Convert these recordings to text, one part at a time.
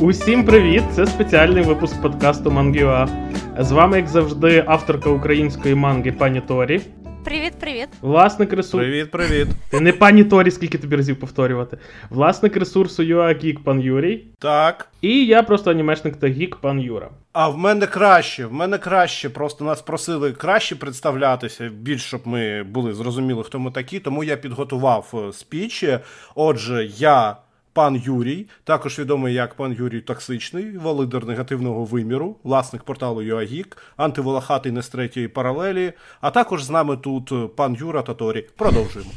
Усім привіт! Це спеціальний випуск подкасту Мангюа. З вами, як завжди, авторка української манги пані Торі. Привіт, привіт. Власник ресурсу. Привіт, привіт. Ти не пані Торі, скільки тобі разів повторювати. Власник ресурсу UA пан Юрій. Так. І я просто анімешник та гік пан Юра. А в мене краще, в мене краще. Просто нас просили краще представлятися, більш щоб ми були зрозуміли, хто ми такі. Тому я підготував е, спічі. Отже, я. Пан Юрій, також відомий як пан Юрій Токсичний, володар негативного виміру, власник порталу ЮАГІК, антиволохатий не з третьої паралелі. А також з нами тут пан Юра Таторі. Продовжуємо.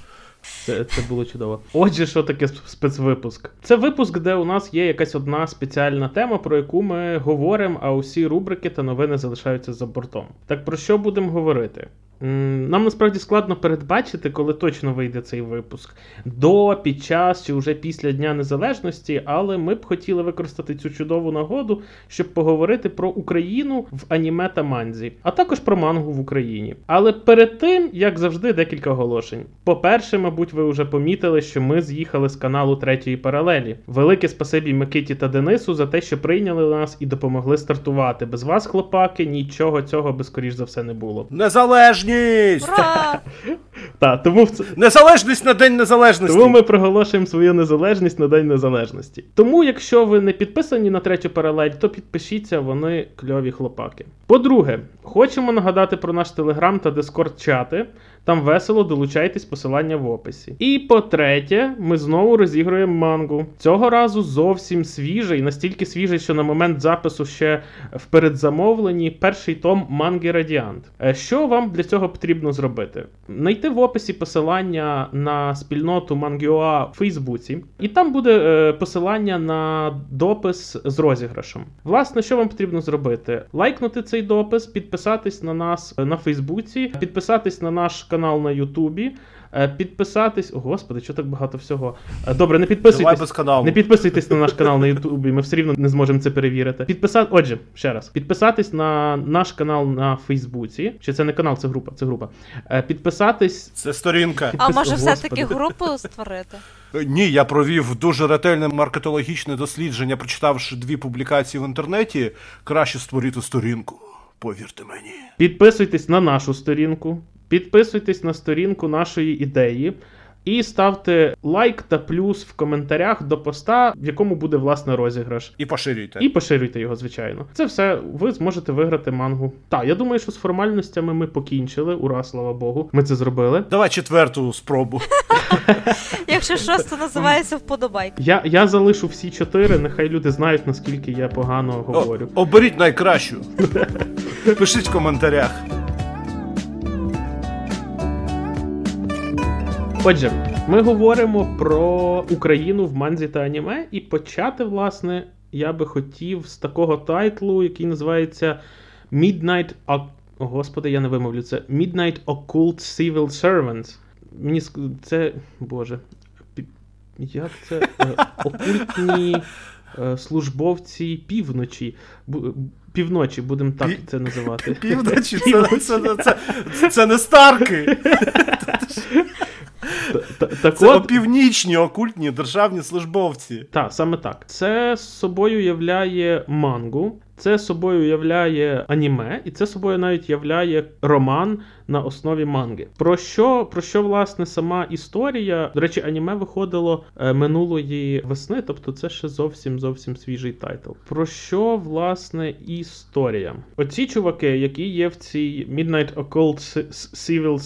Це це було чудово. Отже, що таке спецвипуск? Це випуск, де у нас є якась одна спеціальна тема, про яку ми говоримо, а усі рубрики та новини залишаються за бортом. Так про що будемо говорити? Нам насправді складно передбачити, коли точно вийде цей випуск до, під час чи вже після Дня Незалежності, але ми б хотіли використати цю чудову нагоду, щоб поговорити про Україну в аніме та манзі, а також про мангу в Україні. Але перед тим, як завжди, декілька оголошень. По-перше, мабуть, ви вже помітили, що ми з'їхали з каналу третьої паралелі. Велике спасибі Микиті та Денису за те, що прийняли нас і допомогли стартувати. Без вас, хлопаки, нічого цього би скоріш за все не було. Незалежні! Незалежність! Ура! Та, тому в Незалежність на День Незалежності! Тому ми проголошуємо свою незалежність на День Незалежності. Тому, якщо ви не підписані на третю паралель, то підпишіться, вони кльові хлопаки. По-друге, хочемо нагадати про наш телеграм та дискорд чати. Там весело долучайтесь посилання в описі. І по-третє, ми знову розігруємо мангу. Цього разу зовсім свіжий, настільки свіжий, що на момент запису ще в передзамовленні перший том манги Радіант. Е, що вам для цього потрібно зробити? Найти в описі посилання на спільноту Мангіоа в Фейсбуці, і там буде е, посилання на допис з розіграшем. Власне, що вам потрібно зробити? Лайкнути цей допис, підписатись на нас на Фейсбуці, підписатись на наш канал на Ютубі. Е, підписатись. О, господи, що так багато всього. Е, добре, не підписуйтесь. без каналу. Не підписуйтесь на наш канал на Ютубі, ми все рівно не зможемо це перевірити. Підписати. Отже, ще раз, підписатись на наш канал на Фейсбуці. Чи це не канал, це група. Це група. Е, підписатись. Це сторінка. А може все-таки групу створити? Ні, я провів дуже ретельне маркетологічне дослідження, прочитавши дві публікації в інтернеті. Краще створити сторінку. Повірте мені. Підписуйтесь на нашу сторінку, підписуйтесь на сторінку нашої ідеї. І ставте лайк та плюс в коментарях до поста, в якому буде власне розіграш. І поширюйте. І поширюйте його, звичайно. Це все ви зможете виграти мангу. Так, я думаю, що з формальностями ми покінчили. Ура, слава Богу. Ми це зробили. Давай четверту спробу. Якщо щось, то називається вподобайка. Я, я залишу всі чотири, нехай люди знають, наскільки я погано говорю. О, оберіть найкращу. Пишіть в коментарях. Отже, ми говоримо про Україну в манзі та аніме, і почати, власне, я би хотів з такого тайтлу, який називається Midnight О, Господи, я не вимовлю це. Midnight Occult Civil Servants. Мені ск- це. Боже. Як це? Е, Окультні е, службовці півночі. Півночі, будемо так це називати. Півночі, це, це, це, це, це не старки. Та- Так Це от, опівнічні окультні державні службовці. Так, саме так. Це собою являє мангу, це собою являє аніме, і це собою навіть являє роман на основі манги. Про що, про що власне сама історія? До речі, аніме виходило е, минулої весни, тобто це ще зовсім зовсім свіжий тайтл. Про що власне історія? Оці чуваки, які є в цій Midnight Occult Civil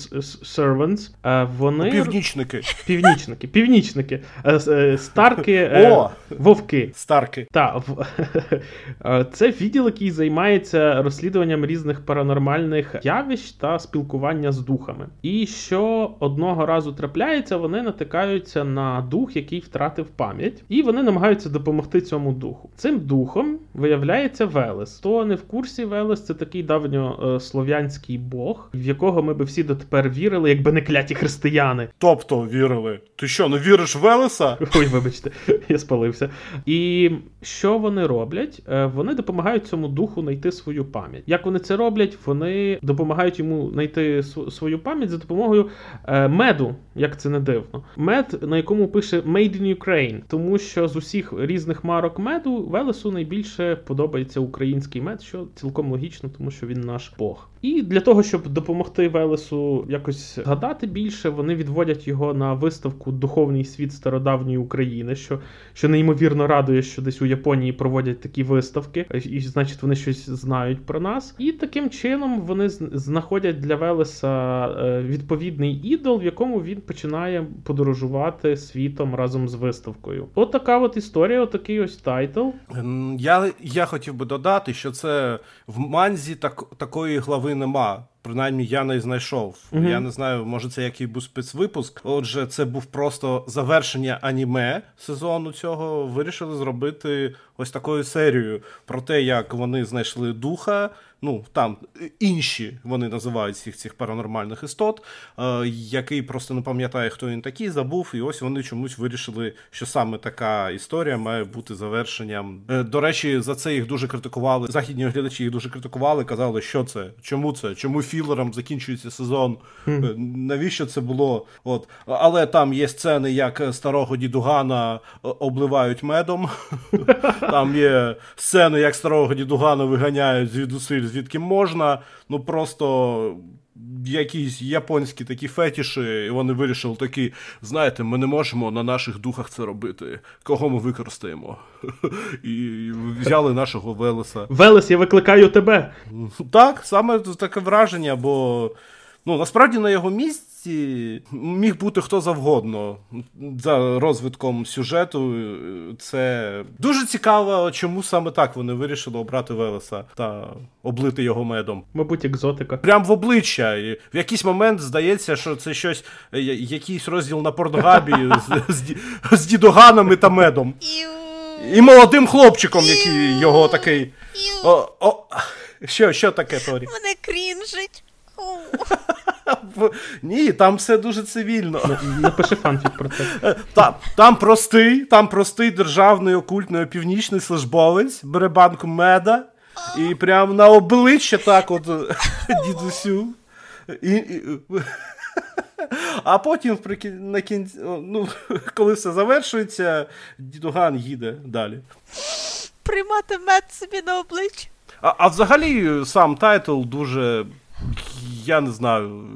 Servants, е, вони Північники. Північники, північники, Е, старки, О! вовки. Старки. Та, в... Це відділ, який займається розслідуванням різних паранормальних явищ та спілкування з духами. І що одного разу трапляється, вони натикаються на дух, який втратив пам'ять, і вони намагаються допомогти цьому духу. Цим духом виявляється Велес. Хто не в курсі Велес, це такий давньослов'янський бог, в якого ми би всі дотепер вірили, якби не кляті християни. Тобто вірили. Ти що, не віриш в Велеса? Ой, вибачте, я спалився. І що вони роблять? Е, Вони допомагають допомагають цьому духу знайти свою пам'ять. Як вони це роблять? Вони допомагають йому знайти свою пам'ять за допомогою е, меду, як це не дивно. Мед, на якому пише Made in Ukraine, тому що з усіх різних марок меду Велесу найбільше подобається український мед, що цілком логічно, тому що він наш Бог. І для того, щоб допомогти Велесу якось згадати більше, вони відводять його на виставку Духовний світ стародавньої України, що що неймовірно радує, що десь у Японії проводять такі виставки, і значить вони щось знають про нас. І таким чином вони знаходять для Велеса е, відповідний ідол, в якому він починає подорожувати світом разом з виставкою. От така от історія, отакий ось тайтл. Я я хотів би додати, що це в манзі так, такої глави нема. Принаймні я не знайшов. Mm-hmm. Я не знаю, може це який був спецвипуск. Отже, це був просто завершення аніме сезону цього. Вирішили зробити ось такою серією про те, як вони знайшли духа. Ну там інші вони називають всіх цих паранормальних істот, е, який просто не пам'ятає, хто він такий, забув, і ось вони чомусь вирішили, що саме така історія має бути завершенням. Е, до речі, за це їх дуже критикували. Західні глядачі їх дуже критикували, казали, що це, чому це, чому філером закінчується сезон, mm. навіщо це було? От але там є сцени, як старого дідугана обливають медом. Там є сцени, як старого дідугана виганяють звідусиль, звідки можна. Ну просто. Якісь японські такі фетіші, і вони вирішили такі: знаєте, ми не можемо на наших духах це робити. Кого ми використаємо? І взяли нашого Велеса. Велес, я викликаю тебе. Так, саме таке враження, бо ну насправді на його місці місці міг бути хто завгодно за розвитком сюжету. Це дуже цікаво, чому саме так вони вирішили обрати Велеса та облити його медом. Мабуть, екзотика. Прям в обличчя. І В якийсь момент здається, що це щось, якийсь розділ на Портгабі з, дідоганами та медом. І молодим хлопчиком, який його такий. О, о, Що що таке, Торі? Мене крінжить. Ні, там все дуже цивільно. Напиши фанфік про це. Е, там там простий, там простий державний окультний північний службовець, бере банку меда і прямо на обличчя так от дідусю. І, і, А потім на кінці, ну, коли все завершується, дідуган їде далі. Приймати мед собі на обличчя. А, а взагалі сам тайтл дуже я не знаю.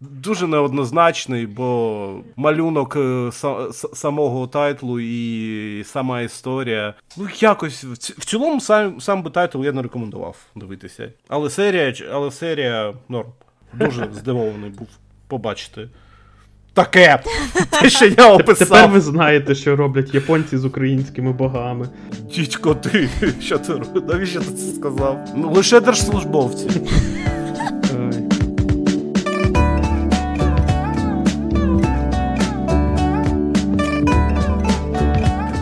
Дуже неоднозначний, бо малюнок е, самого тайтлу і сама історія. Ну, якось в цілому сам сам би тайтл я не рекомендував дивитися. Але серія, але серія норм. Дуже здивований був побачити. Таке, те, що я описав. Тепер ви знаєте, що роблять японці з українськими богами. Дідько, ти, що ти навіщо ти це сказав? Ну, лише держслужбовці.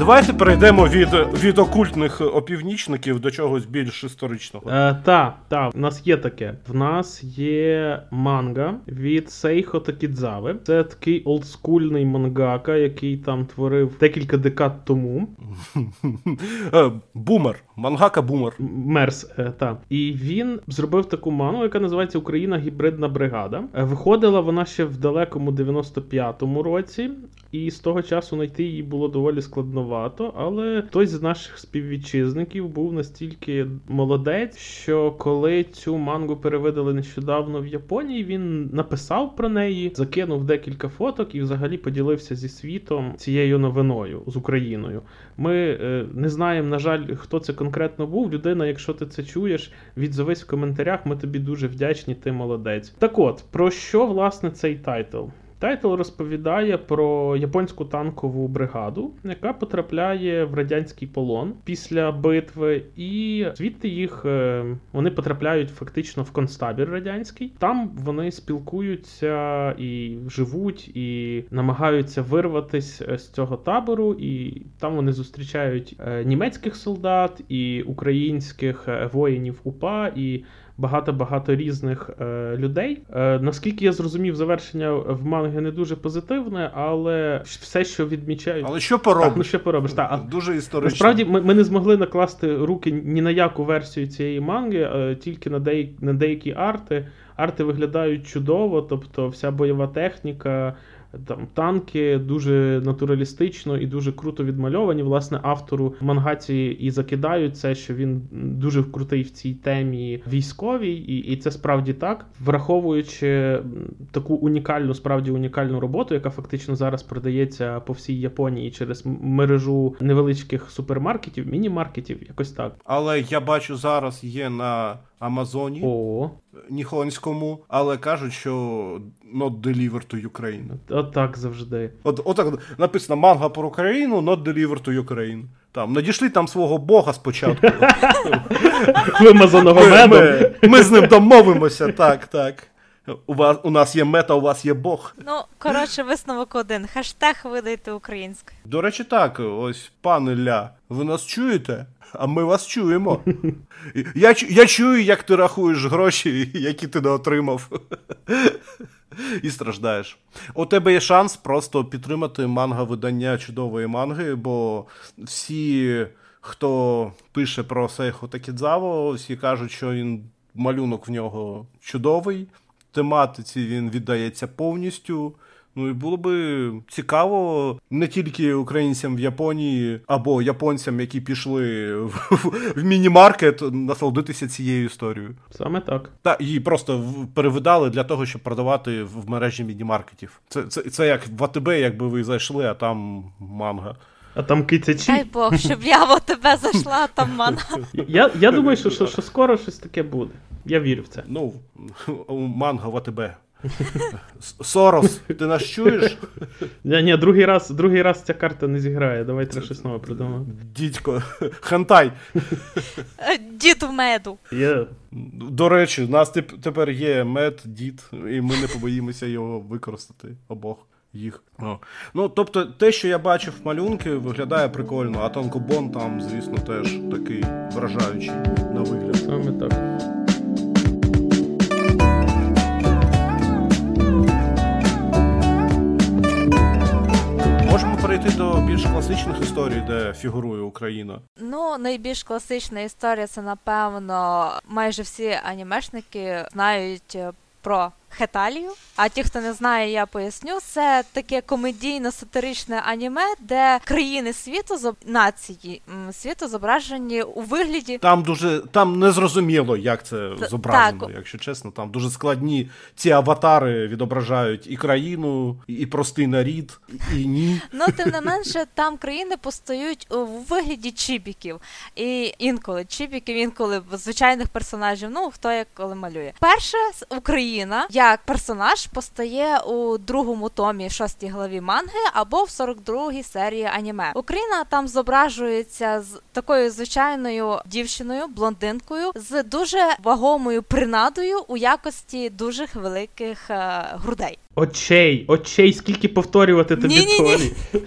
Давайте перейдемо від від окультних опівнічників до чогось більш історичного. Е, Та, та, в нас є таке. В нас є манга від Сейхо Такідзави. Це такий олдскульний мангака, який там творив декілька декад тому. Е, бумер. Мангака бумер. Мерс, е, так. І він зробив таку мангу, яка називається Україна гібридна бригада. Е, виходила вона ще в далекому 95-му році, і з того часу знайти її було доволі складновато. Але хтось з наших співвітчизників був настільки молодець, що коли цю мангу перевидали нещодавно в Японії, він написав про неї, закинув декілька фоток і взагалі поділився зі світом цією новиною з Україною. Ми е, не знаємо, на жаль, хто це конкретно був. Людина, якщо ти це чуєш, відзовись в коментарях. Ми тобі дуже вдячні, ти молодець. Так от, про що власне цей тайтл? Тайтл розповідає про японську танкову бригаду, яка потрапляє в радянський полон після битви, і звідти їх е, вони потрапляють фактично в концтабір радянський. Там вони спілкуються і живуть, і намагаються вирватися е, з цього табору. І там вони зустрічають е, німецьких солдат і українських воїнів УПА. і багато-багато різних е, людей. Е, наскільки я зрозумів, завершення в манги не дуже позитивне, але все, що відмічають. Але що Так, ну поробиш? що поробиш? Так, а Дуже історично. Насправді ми, ми не змогли накласти руки ні на яку версію цієї манги, е, тільки на, деякі, на деякі арти. Арти виглядають чудово, тобто вся бойова техніка, там танки дуже натуралістично і дуже круто відмальовані. Власне, автору мангаці і закидають це, що він дуже крутий в цій темі військовій, і, і це справді так, враховуючи таку унікальну, справді унікальну роботу, яка фактично зараз продається по всій Японії через мережу невеличких супермаркетів, міні-маркетів, якось так. Але я бачу зараз є на Амазоні О, ніхонському, але кажуть, що not delivered to Ukraine. от так завжди. От, отак написано манга про Україну, not delivered to Ukraine. Там надійшли там свого Бога спочатку. Вимазаного Ми, медом. ми, ми з ним домовимося, так, так. У вас у нас є мета, у вас є Бог. Ну, коротше, висновок один. Хештег видайте українською. До речі, так, ось пане Ля, ви нас чуєте? А ми вас чуємо. Я, я чую, як ти рахуєш гроші, які ти не отримав. І страждаєш. У тебе є шанс просто підтримати манга видання чудової манги, бо всі, хто пише про Сейхо Такідзаво, всі кажуть, що він малюнок в нього чудовий, тематиці він віддається повністю. Ну і було би цікаво не тільки українцям в Японії або японцям, які пішли в, в, в міні-маркет, насолодитися цією історією. Саме так. Та її просто перевидали для того, щоб продавати в мережі міні-маркетів. Це, це, це як в АТБ, якби ви зайшли, а там манга. А там Дай. Бог, щоб я в тебе зайшла, а там мана. Я, я думаю, що, що, що скоро щось таке буде. Я вірю в це. Ну, манга в АТБ. Сорос, ти нас чуєш? Ні, ні, другий раз, другий раз ця карта не зіграє. Давай треба щось нове придумати. Дідько, хентай. Е, Дід в меду. Є. До речі, у нас тепер є мед, дід, і ми не побоїмося його використати обох їх. О. Ну, тобто, те, що я бачив малюнки, виглядає прикольно, а танкобон там, звісно, теж такий вражаючий на вигляд. Саме так. Перейти до більш класичних історій, де фігурує Україна. Ну, найбільш класична історія це, напевно, майже всі анімешники знають е, про Хеталію. А ті, хто не знає, я поясню. Це таке комедійно-сатиричне аніме, де країни світу зоб- нації світу зображені у вигляді Там дуже там не зрозуміло, як це зображено, так. якщо чесно. Там дуже складні ці аватари відображають і країну, і, простий нарід, і, і ні. Ну, тим не менше, там країни постають у вигляді чібіків. І інколи чібіків, інколи звичайних персонажів. Ну, хто як коли малює. Перше Україна як персонаж постає у другому томі, шостій главі манги, або в 42-й серії аніме. Україна там зображується з такою звичайною дівчиною, блондинкою, з дуже вагомою принадою у якості дуже великих е, грудей. Очей, очей, скільки повторювати тобі Ні-ні-ні.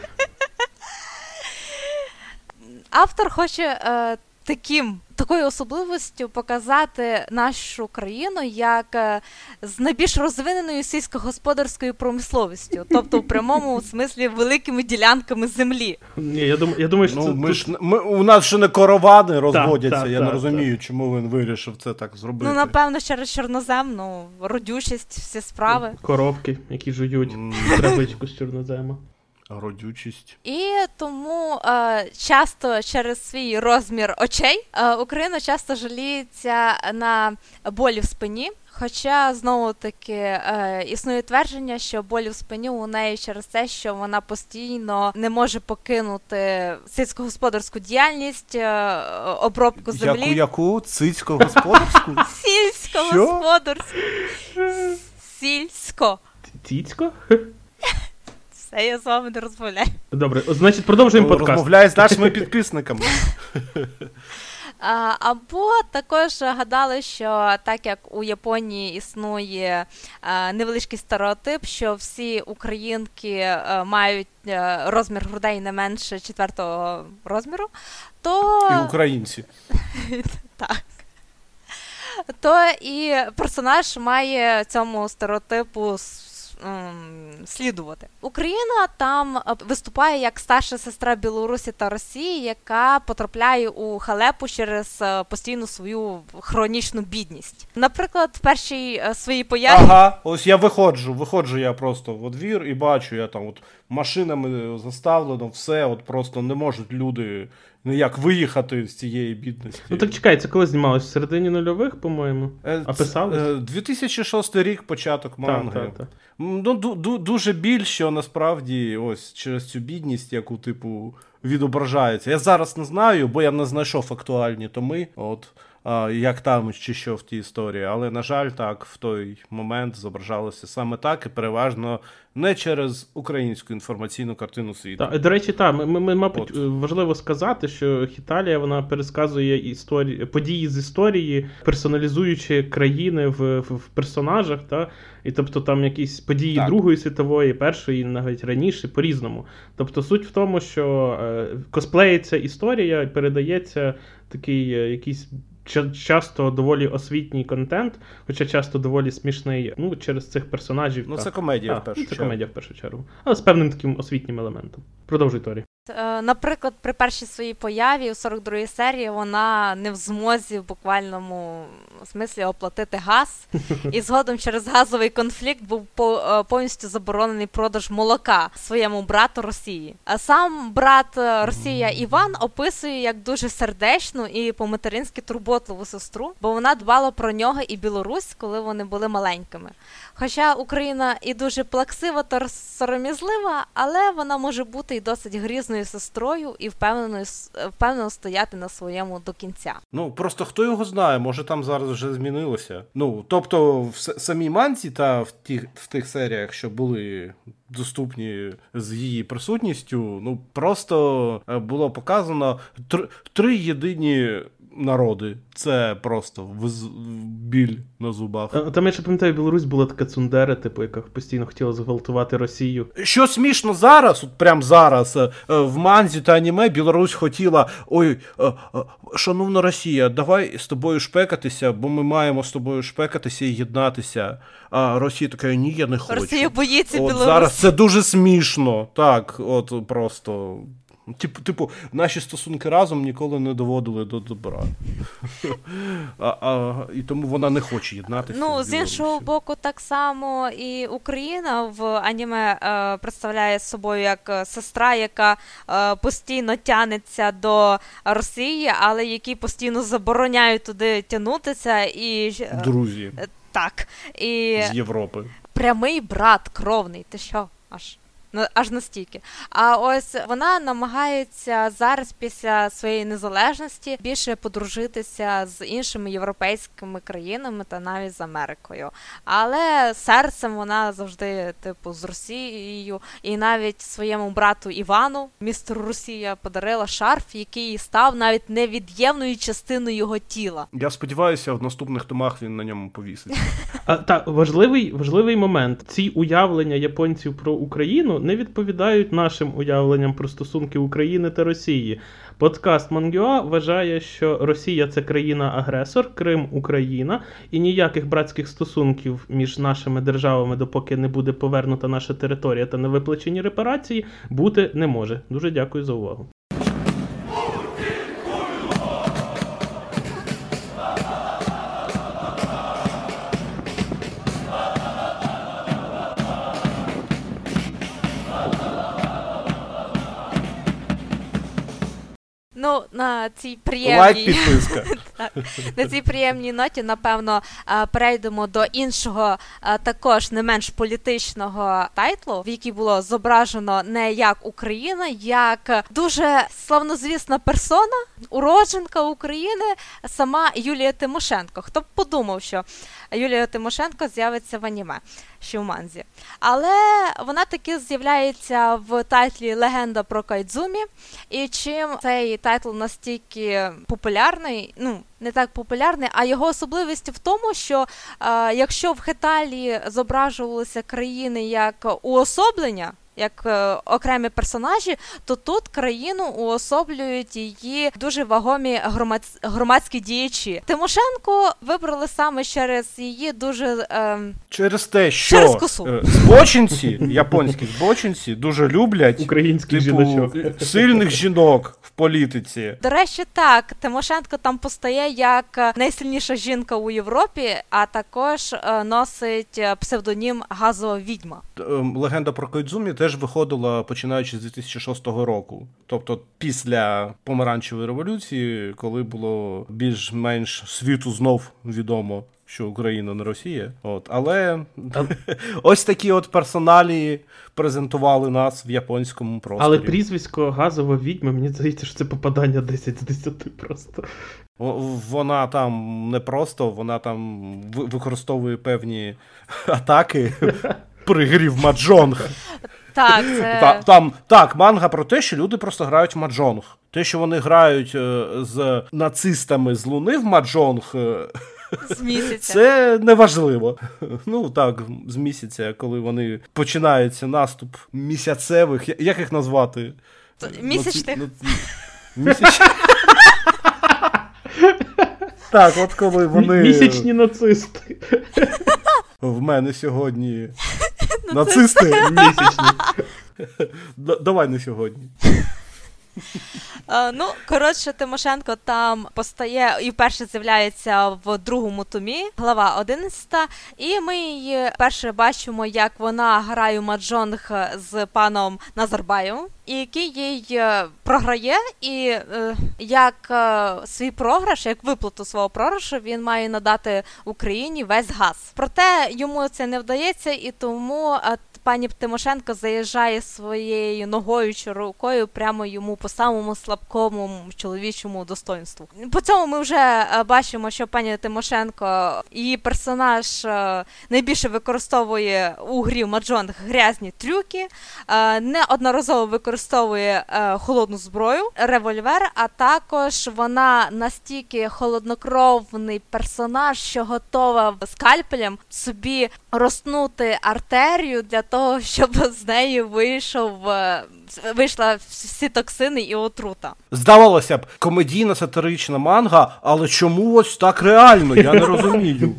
Автор хоче е, таким. Такою особливістю показати нашу країну як е, з найбільш розвиненою сільськогосподарською промисловістю, тобто в прямому смислі великими ділянками землі. Ні, я думаю, я думаю, що Ну, це ми тут- ж, ми, у нас ще не коровани розводяться. так, я так, не розумію, чому він вирішив це так зробити. Ну, напевно, через чорнозем, ну, родючість, всі справи. коробки, які жують травичку з чорнозема. Родючість. І тому е, часто через свій розмір очей е, Україна часто жаліється на болі в спині. Хоча знову таки е, існує твердження, що болі в спині у неї через те, що вона постійно не може покинути сільськогосподарську діяльність, е, обробку землі. Яку яку цицько господарську? Сільськогосподарську. Сільсько. Тіцько? Все, я з вами не розмовляю. Добре, значить, продовжуємо подкаст. Розмовляє з нашими підписниками. Або також гадали, що так як у Японії існує е, невеличкий стереотип, що всі українки е, мають е, розмір грудей не менше четвертого розміру, то І українці. так. то і персонаж має цьому стереотипу слідувати. Україна там е, виступає як старша сестра Білорусі та Росії, яка потрапляє у халепу через е, постійну свою хронічну бідність. Наприклад, в першій е, своїй появі Ага, ось я виходжу, виходжу я просто в двір і бачу, я там от машинами заставлено, все, от просто не можуть люди ніяк виїхати з цієї бідності. Ну так чекай, це коли знімалось? В середині нульових, по-моєму. А писали? 2006 рік початок манги. Так, так, так. Ну, Дуже більше насправді ось через цю бідність, яку, типу, відображається. Я зараз не знаю, бо я не знайшов актуальні томи. От як там чи що в тій історії. Але, на жаль, так, в той момент зображалося саме так, і переважно не через українську інформаційну картину світу. Так, До речі, так, ми, ми, мабуть, От. важливо сказати, що Хіталія вона пересказує історії події з історії, персоналізуючи країни в в, в персонажах, та? і тобто там якісь події так. Другої світової, першої, навіть раніше, по-різному. Тобто суть в тому, що е, косплеїться історія, передається такий е, якийсь часто доволі освітній контент, хоча часто доволі смішний. Ну, через цих персонажів. Ну, та. це комедія а, в першу це чергу. Це комедія в першу чергу. Але з певним таким освітнім елементом. Продовжуй Торі. Е, наприклад, при першій своїй появі у 42-й серії вона не в змозі в буквальному смислі оплатити газ, і згодом через газовий конфлікт був е, повністю заборонений продаж молока своєму брату Росії. А сам брат е, Росія Іван описує як дуже сердечну і по-материнськи турботливу сестру, бо вона дбала про нього і Білорусь, коли вони були маленькими. Хоча Україна і дуже плаксива та сором'язлива, але вона може бути і досить грізною сестрою і впевненою впевнено стояти на своєму до кінця. Ну просто хто його знає, може там зараз вже змінилося. Ну тобто, в самій манці та в тих в тих серіях, що були доступні з її присутністю, ну просто е, було показано три, єдині народи. Це просто біль на зубах. Там я ще пам'ятаю, Білорусь була така цундера, типу, яка постійно хотіла зґвалтувати Росію. Що смішно зараз, от прямо зараз, е, в манзі та аніме Білорусь хотіла: ой, е, е, шановна Росія, давай з тобою шпекатися, бо ми маємо з тобою шпекатися і єднатися. А Росія така, ні, я не хочу. Росія боїться от Білорусь. Зараз це дуже смішно. Так, от просто. Типу, типу, наші стосунки разом ніколи не доводили до добра. а, а, І тому вона не хоче єднатися. Ну, з іншого боку, так само і Україна в аніме е, представляє собою як е, сестра, яка е, постійно тянеться до Росії, але які постійно забороняють туди тянутися. і... Е, Друзі. Так. І... З Європи. Прямий брат кровний. Ти що? Аж аж настільки. А ось вона намагається зараз, після своєї незалежності, більше подружитися з іншими європейськими країнами та навіть з Америкою. Але серцем вона завжди, типу, з Росією, і навіть своєму брату Івану, містеру Росія, подарила шарф, який став навіть невід'ємною частиною його тіла. Я сподіваюся, в наступних томах він на ньому повісить. А так важливий важливий момент. Ці уявлення японців про Україну не відповідають нашим уявленням про стосунки України та Росії. Подкаст Мангюа вважає, що Росія це країна-агресор, Крим Україна, і ніяких братських стосунків між нашими державами, допоки не буде повернута наша територія та не виплачені репарації, бути не може. Дуже дякую за увагу. Ну, на цій приємній підписка. на цій приємній ноті, напевно, перейдемо до іншого, також не менш політичного тайтлу, в якій було зображено не як Україна, як дуже славнозвісна персона, уродженка України, сама Юлія Тимошенко. Хто б подумав, що Юлія Тимошенко з'явиться в аніме чи манзі. Але вона таки з'являється в тайтлі Легенда про Коїдзумі. І чим цей тайтл настільки популярний, ну не так популярний, а його особливість в тому, що е, якщо в Хеталі зображувалися країни як уособлення як е, окремі персонажі, то тут країну уособлюють її дуже вагомі громадсь- громадські діячі. Тимошенко вибрали саме через її дуже ем, Через те, що Через косу. е, збочинці, японські збочинці, дуже люблять Українських типу, жіночок. сильних жінок політиці. До речі, так, Тимошенко там постає як е, найсильніша жінка у Європі, а також е, носить е, псевдонім газова відьма. Легенда про Койдзумі теж виходила починаючи з 2006 року. Тобто після помаранчевої революції, коли було більш-менш світу знов відомо. Що Україна не Росія, от але ось такі от персоналі презентували нас в японському просторі. Але прізвисько газова відьма, мені здається, що це попадання 10 з 10 просто. Вона там не просто, вона там використовує певні атаки при грі в маджонг. Так, це Та, там так, манга про те, що люди просто грають в маджонг. Те, що вони грають е, з нацистами з Луни в маджонг, е, з місяця. це неважливо. Ну так, з місяця, коли вони починається наступ місяцевих, як їх назвати? Місячних. Ну. Так, от коли вони Місячні нацисти. в мене сьогодні нацисти. Місячні. Давай не сьогодні. Е, ну, коротше, Тимошенко там постає і вперше з'являється в другому томі, глава 11, і ми її перше бачимо, як вона грає маджонг з паном Назарбаєвим, який їй е, програє, і е, як свій програш, як виплату свого програшу, він має надати Україні весь газ. Проте йому це не вдається, і тому пані Тимошенко заїжджає своєю ногою чи рукою прямо йому по самому слабкому чоловічому достоинству. По цьому ми вже е, бачимо, що пані Тимошенко її персонаж е, найбільше використовує у грі Маджонг грязні трюки, е, неодноразово використовує холодну зброю, револьвер, а також вона настільки холоднокровний персонаж, що готова скальпелем собі розтнути артерію для того, щоб з неї вийшов е, вийшла всі токсини і отрута. Здавалося б, комедійна сатирична манга, але чому ось так реально? Я не розумію.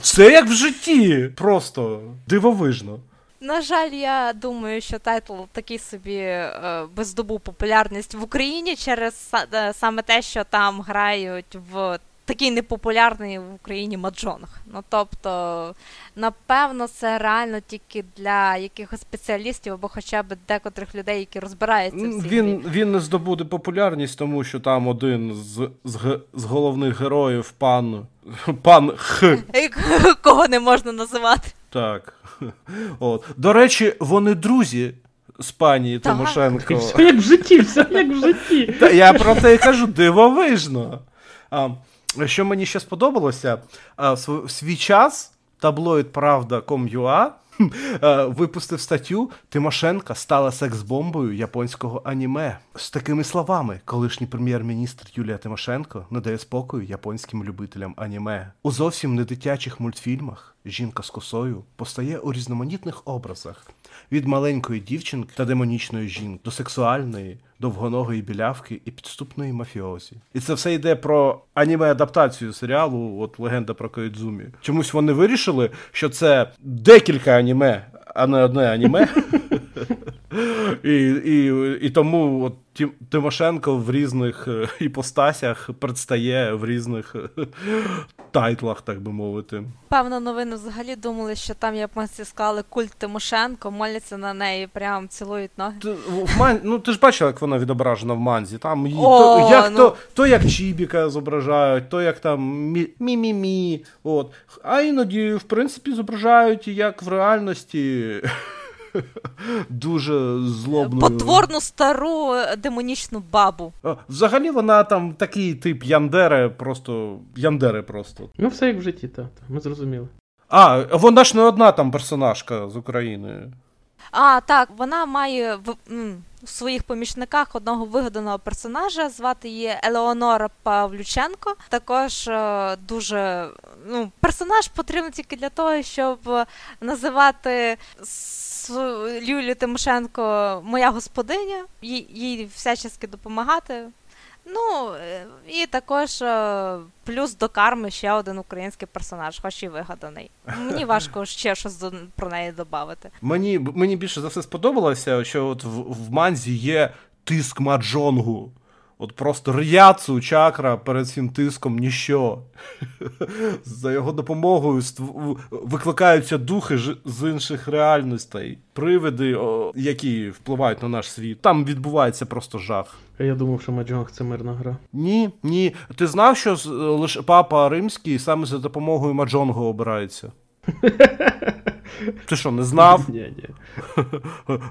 Все як в житті. Просто дивовижно. На жаль, я думаю, що тайтл такий собі е, би популярність в Україні через е, саме те, що там грають в такий непопулярний в Україні маджонг. Ну тобто, напевно, це реально тільки для якихось спеціалістів або хоча б декотрих людей, які розбираються в цій Він, грі. він не здобуде популярність, тому що там один з, з, з головних героїв пан. Пан Х. Кого не можна називати. Так. От. До речі, вони друзі з пані Так. Тимошенко. Все як в житті, все як в житті. Та я про те і кажу, дивовижно. А, що мені ще сподобалося, в свій час таблоїд Правда.com.ua е, випустив статтю Тимошенка стала секс-бомбою японського аніме. З такими словами, колишній прем'єр-міністр Юлія Тимошенко не дає спокою японським любителям аніме. У зовсім не дитячих мультфільмах жінка з косою постає у різноманітних образах від маленької дівчинки та демонічної жінки до сексуальної, довгоногої білявки і підступної мафіозі. І це все йде про аніме-адаптацію серіалу, от легенда про Коїдзумі. Чомусь вони вирішили, що це декілька аніме, а не одне аніме. І, і, і тому от Тім- Тимошенко в різних е, іпостасях предстає в різних е, тайтлах, так би мовити. Певно, новини взагалі думали, що там японці склали культ Тимошенко, моляться на неї, прям цілують ноги. Ти, в ман... Ну, ти ж бачила, як вона відображена в манзі. Там її, О, то, як, ну. то, то як Чібіка зображають, то як там мі- мі-мі-мі. От. А іноді, в принципі, зображають як в реальності дуже злобною. Потворну стару е, демонічну бабу. Взагалі вона там такий тип Яндере, просто Яндере просто. Ну, все як в житті, так. Та, ми зрозуміли. А, вона ж не одна там персонажка з України. А, так, вона має в, м, в своїх помічниках одного вигаданого персонажа, звати її Елеонора Павлюченко. Також е, дуже ну, персонаж потрібен тільки для того, щоб називати с- Юлію Тимошенко моя господиня, їй, їй всячески допомагати. Ну, е, і також е, плюс до карми ще один український персонаж, хоч і вигаданий. Мені важко ще щось до- про неї додати. Мені, мені більше за все сподобалося, що от в, в манзі є тиск маджонгу. От просто ряцу чакра перед цим тиском ніщо. За його допомогою викликаються духи з інших реальностей, привиди, які впливають на наш світ. Там відбувається просто жах. А я думав, що Маджонг це мирна гра. Ні, ні. Ти знав, що лише папа римський саме за допомогою маджонгу обирається? Ти що, не знав? Ні, ні.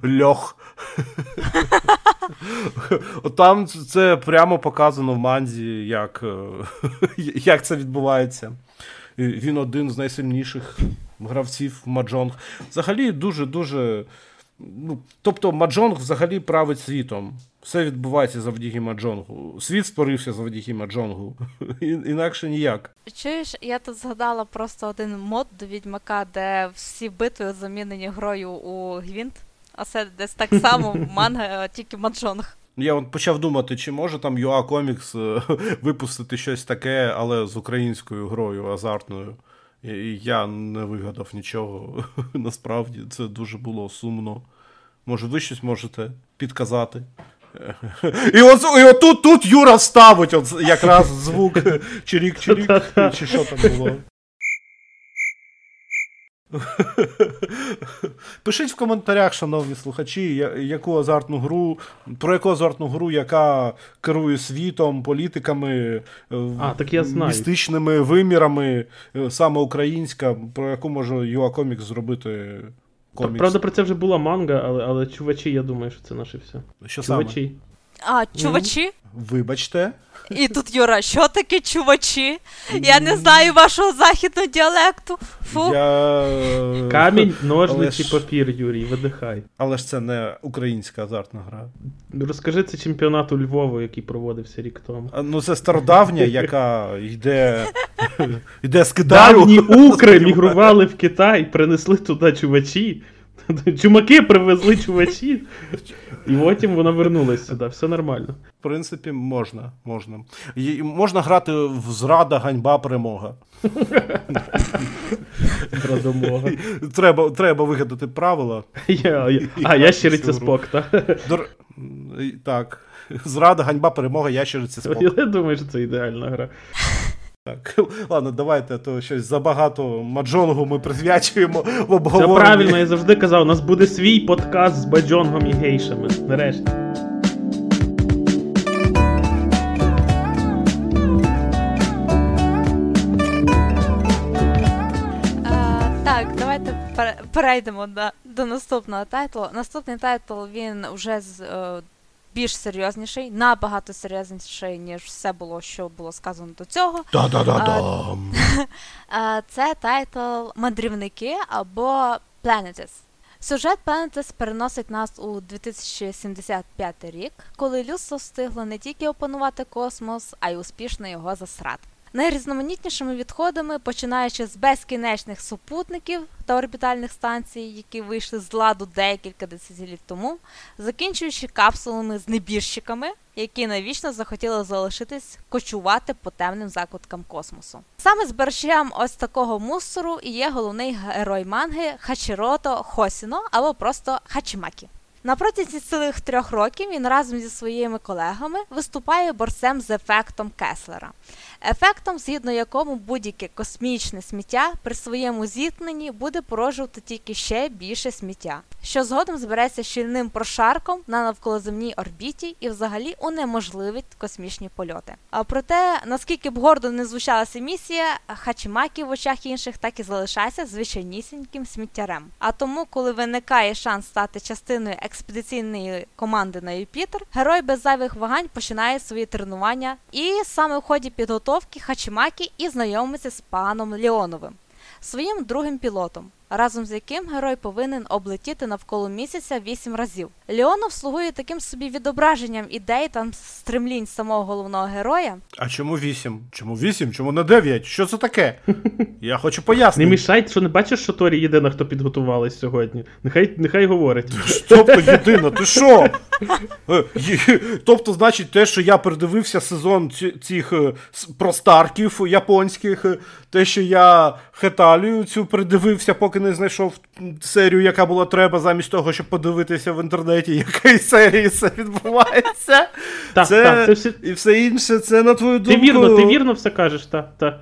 Льох. Там це прямо показано в манзі, як, е, як це відбувається. Він один з найсильніших гравців в Маджонг. Взагалі дуже-дуже. Ну, тобто Маджонг взагалі править світом. Все відбувається завдяки Маджонгу. Світ створився завдяки Маджонгу. Інакше ніяк. Чуєш, я тут згадала просто один мод до відьмака, де всі битви замінені грою у Гвінт. А це десь так само манга, тільки маджонг. Я от почав думати, чи може там UA Comics е, випустити щось таке, але з українською грою азартною. Я не вигадав нічого. Насправді це дуже було сумно. Може, ви щось можете підказати. І от, і от тут, тут Юра ставить от якраз звук чирік-чирік, чи що там було. Пишіть в коментарях, шановні слухачі, яку азартну гру, про яку азартну гру, яка керує світом, політиками, е, А, так я знаю. містичними вимірами, е, саме українська, про яку може Comics зробити комікс. Правда, про це вже була манга, але, але чувачі, я думаю, що це наше все. Що саме? Чувачі. А, чувачі? Вибачте. І тут Юра, що таке чувачі? Я не знаю вашого західного діалекту. Фу. Я... е, Камінь, але ножниці, ж- папір, Юрій, видихай. Але ж це не українська азартна гра. Розкажи це чемпіонату Львову, який проводився рік тому. Ну, це стародавня, яка йде, йде з Китаю. Давні укри мігрували в Китай, принесли туди чувачі. Чумаки привезли чувачі, і потім вона вернулась сюди. Все нормально. В принципі, можна. можна. І можна грати в зрада, ганьба, перемога. Треба, треба вигадати правила. Я, я, а, ящериця спок, так? Так. Зрада, ганьба, перемога, ящериця спок. Я думаю, що це ідеальна гра. Так. Ладно, давайте, то щось забагато маджонгу ми присвячуємо в Це правильно, я завжди казав, у нас буде свій подкаст з маджонгом і гейшами. Нарешті. Так, давайте пере- перейдемо до, до наступного тайтлу. Наступний тайтл він вже з, е, більш серйозніший, набагато серйозніший, ніж все було, що було сказано до цього. Да-да-да-дам. Це тайтл Мандрівники або Planetes. Сюжет Planetes переносить нас у 2075 рік, коли людство встигло не тільки опанувати космос, а й успішно його засрати. Найрізноманітнішими відходами, починаючи з безкінечних супутників та орбітальних станцій, які вийшли з ладу декілька десятиліть тому, закінчуючи капсулами з небіжчиками, які навічно захотіли залишитись кочувати по темним закуткам космосу. Саме збирачем ось такого мусору і є головний герой манги Хачірото Хосіно або просто Хачімакі. На протязі цілих трьох років він разом зі своїми колегами виступає борцем з ефектом Кеслера. Ефектом, згідно якому будь-яке космічне сміття при своєму зіткненні буде породжувати тільки ще більше сміття, що згодом збереться щільним прошарком на навколоземній орбіті і взагалі унеможливить космічні польоти. А проте, наскільки б гордо не звучала ця місія, Хачімакі в очах інших так і залишається звичайнісіньким сміттярем. А тому, коли виникає шанс стати частиною експедиційної команди на Юпітер, герой без зайвих вагань починає свої тренування, і саме в ході підготовки Хачімакі і знайомиться з паном Леоновим, своїм другим пілотом. Разом з яким герой повинен облетіти навколо місяця вісім разів. Леонов слугує таким собі відображенням ідей та стремлінь самого головного героя. А чому вісім? Чому вісім? Чому не дев'ять? Що це таке? Я хочу пояснити. Не мішай, що не бачиш, що Торі єдина, хто підготувалась сьогодні. Нехай нехай говорить. Тобто єдина, ти що? Е, Тобто, значить, те, що я передивився сезон цих е, с- про старків японських, е, те, що я хеталію цю передивився, поки не знайшов серію, яка була треба, замість того, щоб подивитися в інтернеті, якої серії це відбувається. Так, це, так, це все. І все інше, це на твою Ти думку. вірно, ти вірно все кажеш, так, так.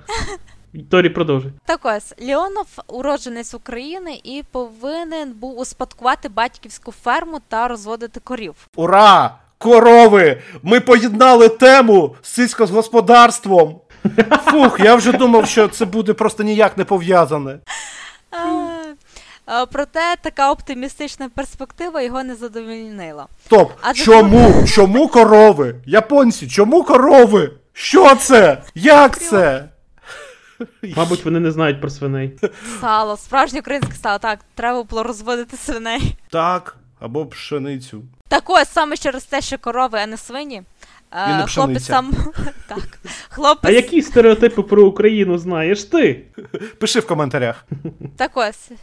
Торі, продовжуй. Так ось Леонов уродженець України і повинен був успадкувати батьківську ферму та розводити корів. Ура! Корови! Ми поєднали тему з сільськогосподарством. Фух, я вже думав, що це буде просто ніяк не пов'язане. А, Проте така оптимістична перспектива його не задовольнила. Стоп, А чому? Чому корови? Японці, чому корови? Що це? Як це? Мабуть, вони не знають про свиней. Сало, справжнє українське сало. Так, треба було розводити свиней. Так, або пшеницю. Так ось саме через те, що корови, а не свині. е, І не хлопець сам так. Хлопець А які стереотипи про Україну знаєш ти? Пиши в коментарях. Так ось, е,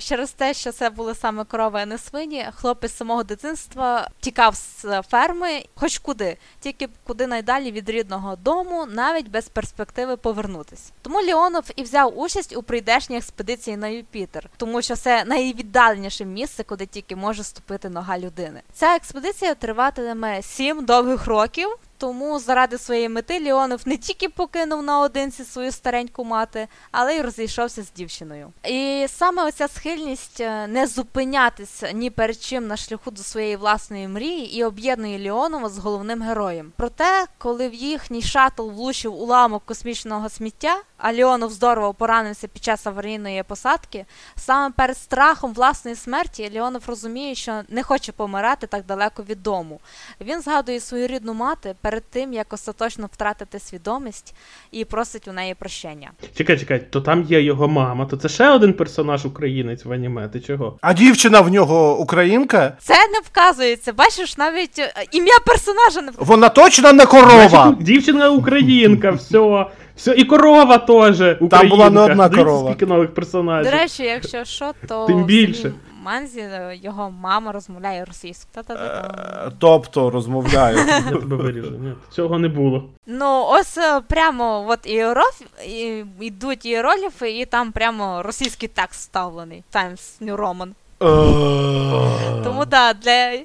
через те, що це були саме корови, а не свині, хлопець самого дитинства тікав з ферми хоч куди, тільки куди найдалі від рідного дому, навіть без перспективи повернутись. Тому Леонов і взяв участь у прийдешній експедиції на Юпітер, тому що це найвіддаленіше місце, куди тільки може ступити нога людини. Ця експедиція триватиме сім довгих років. Тому заради своєї мети Ліонов не тільки покинув наодинці свою стареньку мати, але й розійшовся з дівчиною. І саме оця схильність е, не зупинятися ні перед чим на шляху до своєї власної мрії і об'єднує Ліонова з головним героєм. Проте, коли в їхній шатл влучив уламок космічного сміття, а Леонов здорово поранився під час аварійної посадки, саме перед страхом власної смерті Леонов розуміє, що не хоче помирати так далеко від дому. Він згадує свою рідну мати перед тим, як остаточно втратити свідомість, і просить у неї прощення. Чекай, чекай, то там є його мама, то це ще один персонаж українець в аніме. Ти чого? А дівчина в нього українка? Це не вказується. Бачиш, навіть е, ім'я персонажа не вказується. Вона точно не корова. Значить, дівчина українка, все. Все, і корова теж. Українка. була не одна Дивіться, корова. скільки нових персонажів. До речі, якщо що, то Тим більше. Манзі його мама розмовляє російською. Та-та-та-та. Е, Тобто розмовляю. Я тебе виріжу. Ні, цього не було. Ну, ось е, прямо от іероф, і, йдуть іерогліфи, і там прямо російський текст вставлений. Times New Roman. Е, Тому да, для.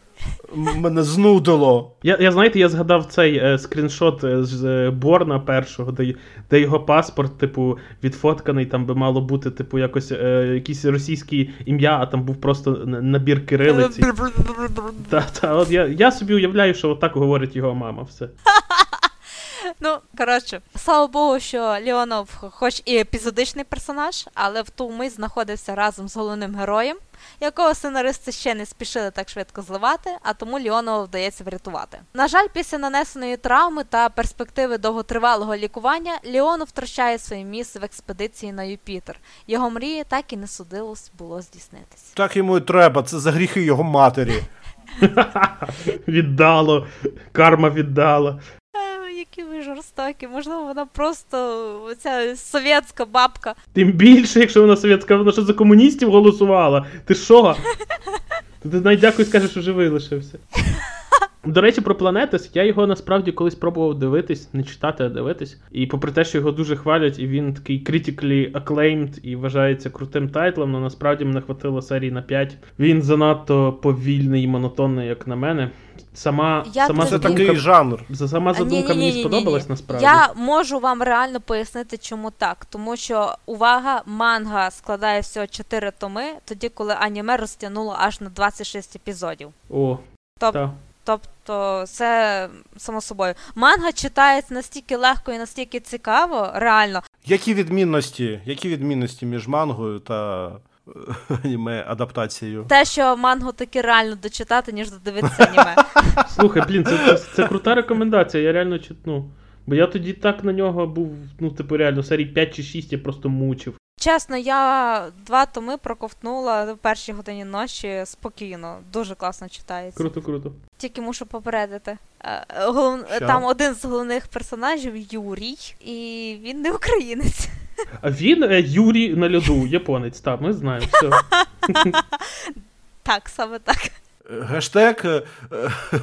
Мене знудило. Я, я знаєте, я згадав цей е, скріншот е, з е, Борна першого, де, й- де його паспорт, типу, відфотканий, там би мало бути, типу, якось е, якісь російські ім'я, а там був просто набір кирилиці. Та, та, от я, я собі уявляю, що отак говорить його мама. Все. Ну, коротше, слава Богу, що Леонов, хоч і епізодичний персонаж, але в ту мить знаходився разом з головним героєм, якого сценаристи ще не спішили так швидко зливати, а тому Леонова вдається врятувати. На жаль, після нанесеної травми та перспективи довготривалого лікування Леонов втрачає своє місце в експедиції на Юпітер. Його мрії так і не судилось було здійснитись. Так йому і треба, це за гріхи його матері. Віддало, карма віддала. Жорстокі, можливо, вона просто оця совєтська бабка. Тим більше, якщо вона совєтська, вона що за комуністів голосувала. Ти що? Ти навіть дякую скажеш, що живий лишився. До речі, про Планетес, я його насправді колись пробував дивитись, не читати, а дивитись. І попри те, що його дуже хвалять, і він такий critically acclaimed і вважається крутим тайтлом, але насправді мене хватило серії на 5. Він занадто повільний і монотонний, як на мене. Сама, Я сама тобі- Це задумка, такий жанр. сама задумка мені сподобалась насправді. Я можу вам реально пояснити, чому так. Тому що увага, манга складає всього 4 томи, тоді коли аніме розтягнуло аж на 26 епізодів. О, Тоб- та. Тобто, це само собою. Манга читається настільки легко і настільки цікаво, реально. Які відмінності? Які відмінності між мангою та е, аніме адаптацією? Те, що мангу таки реально дочитати, ніж додивитися аніме. Слухай, блін, це, це, це крута рекомендація, я реально читну. Бо я тоді так на нього був, ну, типу, реально, серій 5 чи 6 я просто мучив. Чесно, я два томи проковтнула в першій годині ночі спокійно. Дуже класно читається. Круто, круто. Тільки мушу попередити. Е, Голов... Там один з головних персонажів Юрій, і він не українець. А він е, Юрій на льоду, японець, так, ми знаємо. Все. Так, саме так. Гештег е,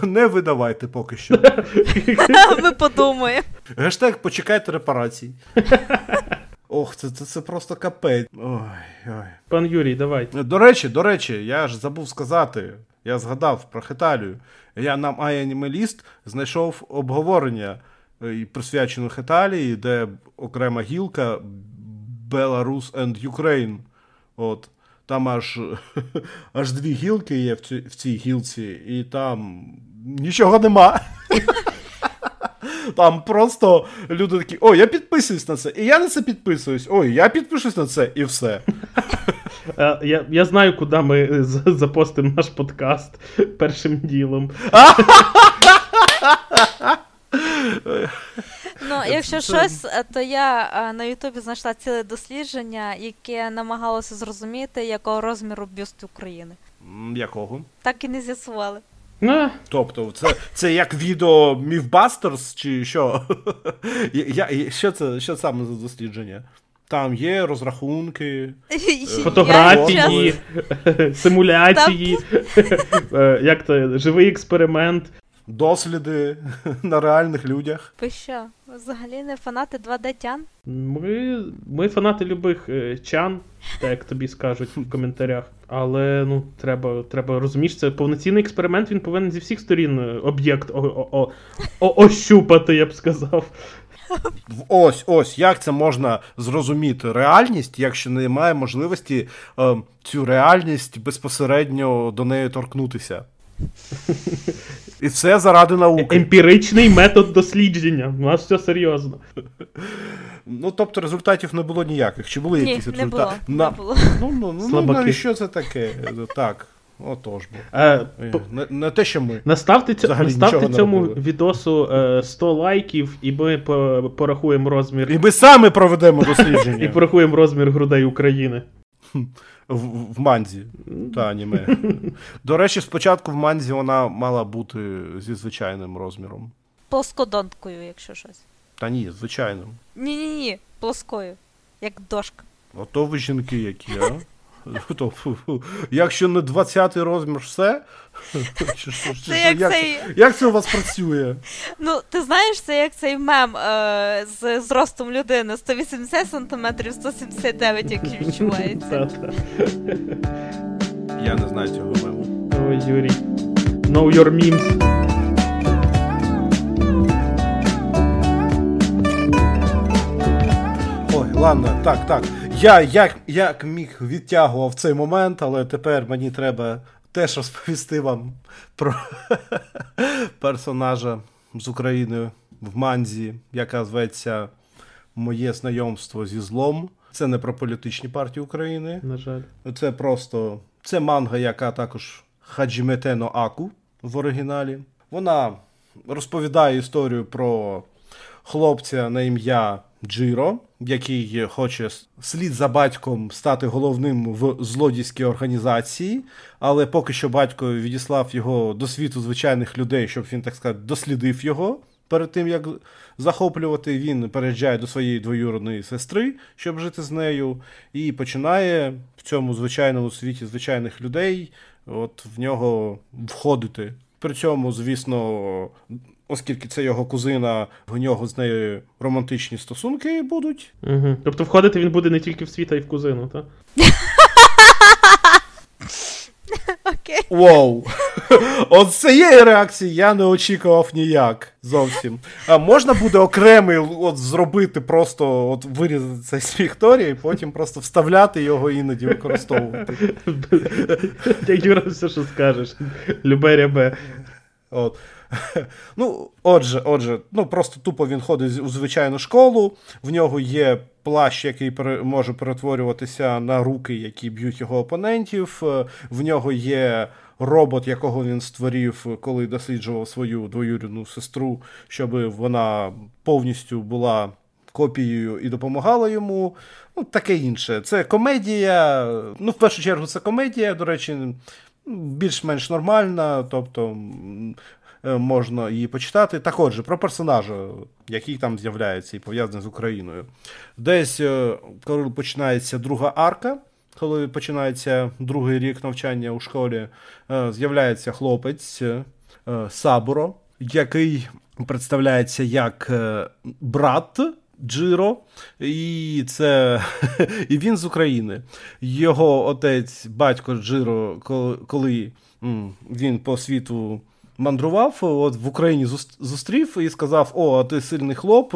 не видавайте поки що. Ми подумаємо. Гештег почекайте репарацій. Ох, це, це, це просто капець. Ой, ой. Пан Юрій, давай. До речі, до речі, я ж забув сказати, я згадав про Хеталію. Я на iAnimalist знайшов обговорення е, і Хеталії, де окрема гілка Belarus and Ukraine. От. Там аж, аж дві гілки є в цій, в цій гілці, і там нічого нема. Там просто люди такі: о, я підписуюсь на це, і я на це підписуюсь. Ой, я підпишусь на це, і все. Е, Я, я знаю, куди ми е, запостимо наш подкаст першим ділом. Ну, якщо щось, е, то я на Ютубі знайшла ціле дослідження, яке намагалося зрозуміти, якого розміру бюст України. Якого? Так і не з'ясували. А, Тобто, це, це як відео Mythbusters, чи що? Я, я, що, це, що саме за дослідження? Там є розрахунки. Фотографії, симуляції, е, як то живий експеримент. Досліди на реальних людях. Ви що, взагалі не фанати 2D тян? Ми, ми фанати любих е, чан, так як тобі скажуть в коментарях. Але ну, треба, треба розумієш, це повноцінний експеримент, він повинен зі всіх сторін е, об'єкт ощупати, я б сказав. Ось, ось, як це можна зрозуміти реальність, якщо немає можливості е, цю реальність безпосередньо до неї торкнутися. І це заради науки. Емпіричний метод дослідження. У нас все серйозно. Ну, тобто результатів не було ніяких. Чи були Ні, якісь не результати? було. Не було. Ну, ну, ну, Слабаки. навіщо це таке? Так, отож бо. Е, Е, Не, не те, що ми. Наставте, цьо, наставте цьому робили. відосу е, 100 лайків, і ми по- порахуємо розмір. І ми самі проведемо І порахуємо розмір грудей України. в, в Манзі. Та аніме. До речі, спочатку в Манзі вона мала бути зі звичайним розміром. Плоскодонткою, якщо щось. Та ні, звичайним. Ні-ні-ні, плоскою. Як дошка. Ото ви жінки які, а? То, фу, фу. Якщо не 20-й розмір, все. Це як як, цей. як це у вас працює? Ну, ти знаєш, це як цей мем е, з зростом людини 180 см, 179, як відчувається. Я не знаю цього мему. Ой, Юрій. Know your memes. Ой, ладно, так, так. Я як, як міг відтягував цей момент, але тепер мені треба теж розповісти вам про персонажа з України в Манзі, яка зветься Моє знайомство зі злом. Це не про політичні партії України. На жаль. Це просто це манга, яка також Хаджімете но Аку в оригіналі. Вона розповідає історію про хлопця на ім'я Джиро, який хоче с- вслід за батьком стати головним в злодійській організації, але поки що батько відіслав його до світу звичайних людей, щоб він, так сказати, дослідив його. Перед тим як захоплювати, він переїжджає до своєї двоюродної сестри, щоб жити з нею, і починає в цьому звичайному світі звичайних людей от в нього входити. При цьому, звісно, оскільки це його кузина, в нього з нею романтичні стосунки будуть. Угу. Тобто входити він буде не тільки в світ, а й в кузину, так? Окей. Воу! От цієї реакції я не очікував ніяк зовсім. А можна буде окремий от зробити, просто от вирізати цей сміх Торі, і потім просто вставляти його іноді використовувати. Як Юра все, що скажеш. Любе рябе. От. Ну, отже, отже, ну просто тупо він ходить у звичайну школу, в нього є плащ, який може перетворюватися на руки, які б'ють його опонентів. е, В нього є робот, якого він створив, коли досліджував свою двоюрідну сестру, щоб вона повністю була копією і допомагала йому. Ну, таке інше. Це комедія. Ну, в першу чергу, це комедія, до речі, більш-менш нормальна, тобто можна її почитати. Так отже, про персонажа, який там з'являється і пов'язаний з Україною. Десь, е, коли починається друга арка, коли починається другий рік навчання у школі, е, з'являється хлопець Сабуро, який представляється як брат. Джиро, і це і він з України. Його отець, батько Джиро, коли він по світу мандрував, от в Україні зустрів і сказав: О, ти сильний хлоп,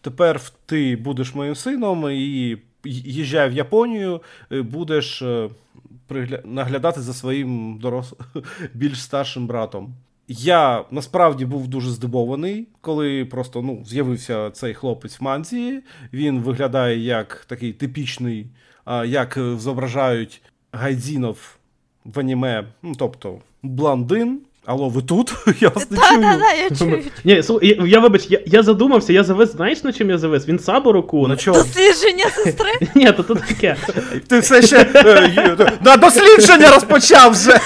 тепер ти будеш моїм сином і їжджай в Японію, будеш е, наглядати за своїм дорос... більш старшим братом. Я насправді був дуже здивований, коли просто ну, з'явився цей хлопець в манзії. Він виглядає як такий типічний, як зображають гайдзінов в аніме, ну тобто блондин. Алло, ви тут? Я вас не чую. Я. Ні, я, я вибач, я, я задумався, я завис, знаєш на чим я завис? Він Сабороку. На чому? Дослідження сестри? Ні, то тут таке. Ти все ще е, на дослідження розпочав вже.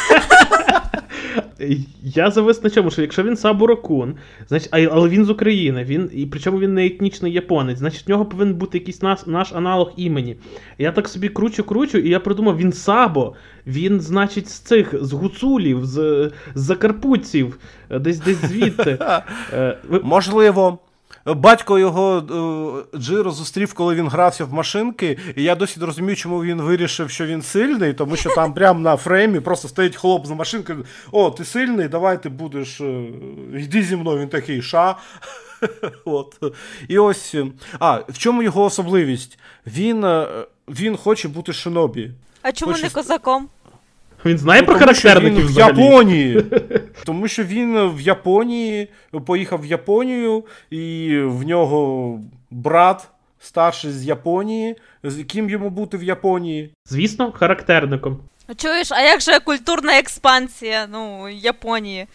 Я завис на чому, що якщо він Сабуракун, значить, але він з України, він, і причому він не етнічний японець, значить в нього повинен бути якийсь наш, наш аналог імені. Я так собі кручу-кручу, і я придумав, він Сабо, він, значить, з цих, з гуцулів, з, з закарпутців, десь десь звідти. Е, Можливо. Батько його е, Джиро зустрів, коли він грався в машинки, і я досі розумію, чому він вирішив, що він сильний, тому що там прямо на фреймі просто стоїть хлоп з машинкою. О, ти сильний, давай ти будеш. Е, йди зі мною, він такий ша. От. І ось. А, в чому його особливість? Він е, він хоче бути шинобі. А чому хоче... не козаком? Він знає ну, про характерників в Японії. Тому що він в Японії поїхав в Японію, і в нього брат старший з Японії. З ким йому бути в Японії? Звісно, характерником. Чуєш, а як же культурна експансія ну, Японії?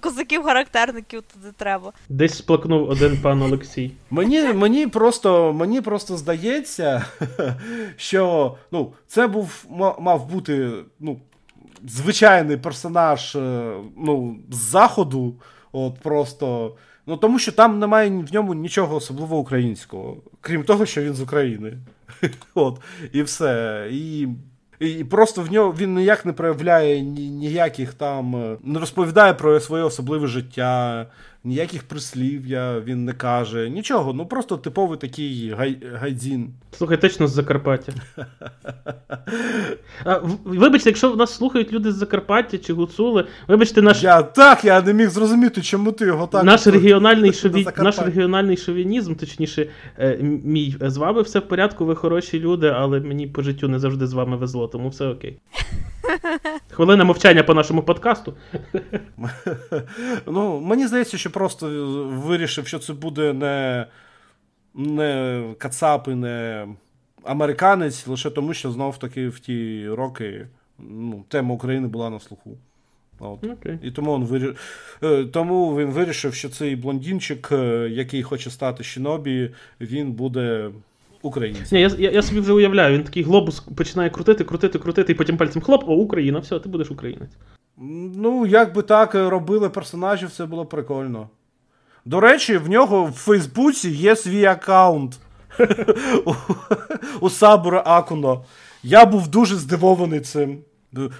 Козаків характерників туди треба. Десь сплакнув один пан Олексій. Мені мені, просто мені просто здається, що ну, це був мав бути ну, звичайний персонаж е, ну, з заходу. От просто. Ну, Тому що там немає в ньому нічого особливо українського, крім того, що він з України. От, І все. І і просто в нього він ніяк не проявляє ніяких там, е, не розповідає про своє особливе життя, ніяких прислів'я він не каже, нічого. Ну просто типовий такий гай, гайдзін. Слухай, точно з Закарпаття. а, Вибачте, якщо нас слухають люди з Закарпаття чи Гуцули, вибачте, наш. Я так, я не міг зрозуміти, чому ти його так. Наш регіональний шові... наш регіональний шовінізм, точніше, е, мій з вами все в порядку, ви хороші люди, але мені по життю не завжди з вами везло, тому все окей. Хвилина мовчання по нашому подкасту. Ну, Мені здається, що просто вирішив, що це буде не не Кацап і не американець, лише тому, що знов таки в ті роки ну, тема України була на слуху. От. Okay. І тому він вирішив, тому він вирішив, що цей блондинчик, е, який хоче стати Шинобі, він буде українцем. Ні, Я я, я собі вже уявляю, він такий глобус починає крутити, крутити, крутити, і потім пальцем хлоп, о, Україна, все, ти будеш українець. Ну, як би так робили персонажів, це було прикольно. До речі, в нього в Фейсбуці є свій аккаунт у Сабура Акуно. Я був дуже здивований цим.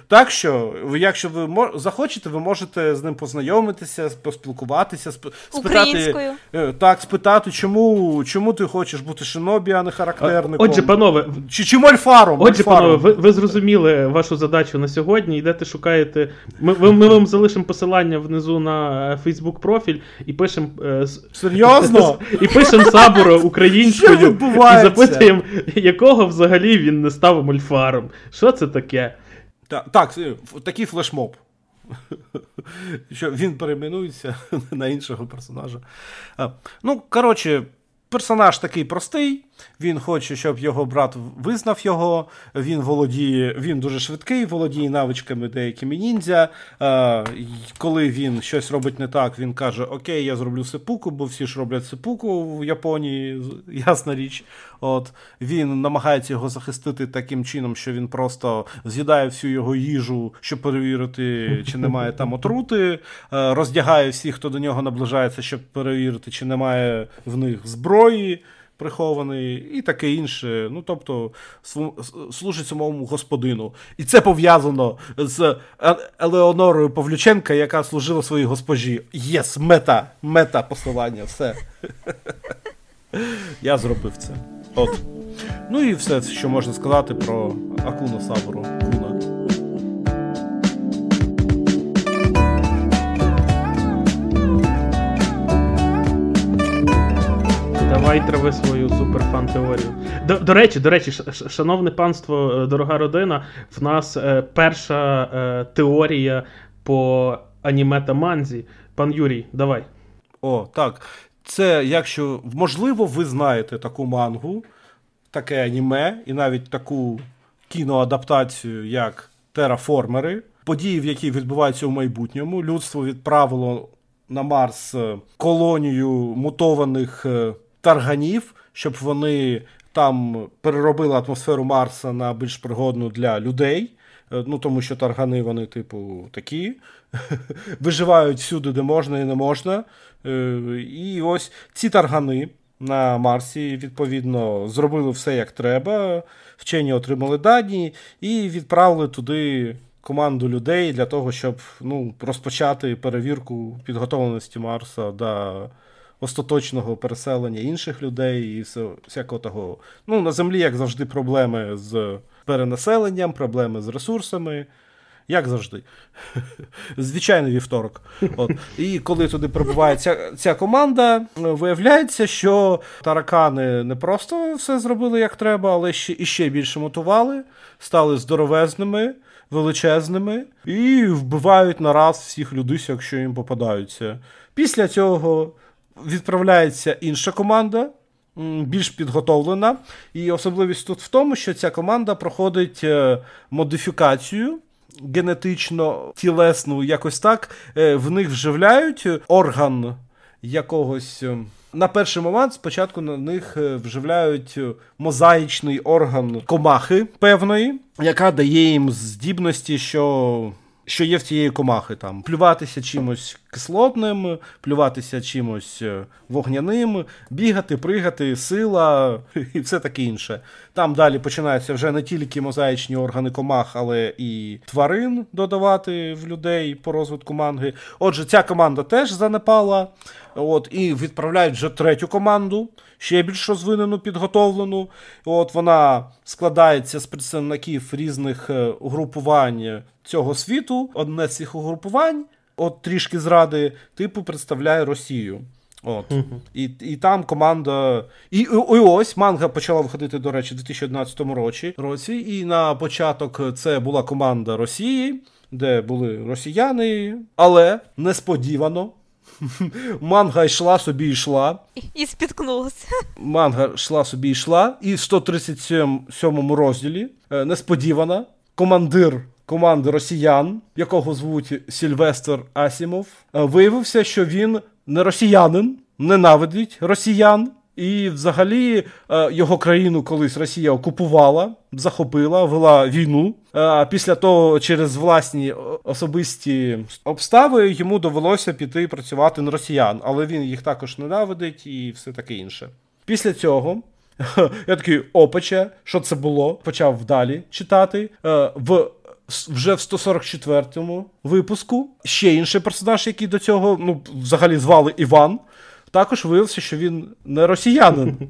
Так що, якщо ви захочете, ви можете з ним познайомитися, поспілкуватися, сп... спитати е, так, спитати, чому чому ти хочеш бути шинобі, а не характерником. Отже, панове, чи чи мольфаром? Отже, панове, ви ви зрозуміли вашу задачу на сьогодні. Йдете, шукаєте. Ми ви, ми вам залишимо посилання внизу на Фейсбук профіль і пишемо е, серйозно і пишемо сабуро українською і запитуємо, якого взагалі він не став мольфаром. Що це таке? Так, так, такий флешмоб. Що він перейменується на іншого персонажа. Ну, коротше, персонаж такий простий. Він хоче, щоб його брат визнав його. Він володіє, він дуже швидкий, володіє навичками деякими ніндзя. Е, коли він щось робить не так, він каже: Окей, я зроблю сипуку, бо всі ж роблять сипуку в Японії, ясна річ. От Він намагається його захистити таким чином, що він просто з'їдає всю його їжу, щоб перевірити, чи немає там отрути, е, роздягає всіх, хто до нього наближається, щоб перевірити, чи немає в них зброї прихований, і таке інше. Ну, тобто, служить самому господину. І це пов'язано з Елеонорою Павлюченка, яка служила своїй госпожі. Yes, мета, мета посилання, все. Я зробив це. От. Ну і все, що можна сказати про Акуна Сабору. Давай трави свою суперфан теорію. До, до речі, до речі, шановне панство, е, дорога родина, в нас е, перша е, теорія по аніме та манзі. Пан Юрій, давай. О, так. Це якщо можливо, ви знаєте таку мангу, таке аніме, і навіть таку кіноадаптацію, як Тераформери, події, в які відбуваються у майбутньому. Людство відправило на Марс е, колонію мутованих тарганів, щоб вони там переробили атмосферу Марса на більш пригодну для людей. Е, ну, тому що таргани, вони, типу, такі, виживають всюди, де можна і не можна. Е, і ось ці таргани на Марсі, відповідно, зробили все як треба. Вчені отримали дані і відправили туди команду людей для того, щоб ну, розпочати перевірку підготовленості Марса до остаточного переселення інших людей і все, всякого того. Ну, на землі, як завжди, проблеми з перенаселенням, проблеми з ресурсами. Як завжди. Звичайний вівторок. От. І коли туди прибуває ця ця команда, виявляється, що таракани не просто все зробили як треба, але ще і ще більше мотували, стали здоровезними, величезними і вбивають нараз всіх людей, якщо їм попадаються. Після цього відправляється інша команда, більш підготовлена. І особливість тут в тому, що ця команда проходить е, модифікацію. Генетично тілесну, якось так, е, в них вживляють орган якогось. Е, на перший момент спочатку на них вживляють мозаїчний орган комахи певної, яка дає їм здібності, що що є в цієї комахи. Там Плюватися чимось кислотним, плюватися чимось е, вогняним, бігати, пригати, сила і все таке інше. Там далі починаються вже не тільки мозаїчні органи комах, але і тварин додавати в людей по розвитку манги. Отже, ця команда теж занепала. От, І відправляють вже третю команду, ще більш розвинену, підготовлену. От Вона складається з представників різних е, угрупувань цього світу. Одне з цих угрупувань, от трішки зради, типу, представляє Росію. От. Uh-huh. І і там команда. І, і ось манга почала виходити, до речі, у 2011 році. році. І на початок це була команда Росії, де були росіяни, але несподівано. Манга йшла собі йшла. І, і спіткнулася. Манга йшла собі йшла. І в 137 розділі е, несподівано командир команди росіян, якого звуть Сільвестр Асімов, е, виявився, що він не росіянин, ненавидить росіян. І, взагалі, е, його країну колись Росія окупувала, захопила, вела війну. Е, а після того, через власні особисті обстави, йому довелося піти працювати на росіян, але він їх також ненавидить і все таке інше. Після цього я такий опаче, що це було? Почав далі читати. В вже в 144-му випуску ще інший персонаж, який до цього ну, взагалі звали Іван, також виявився, що він не росіянин.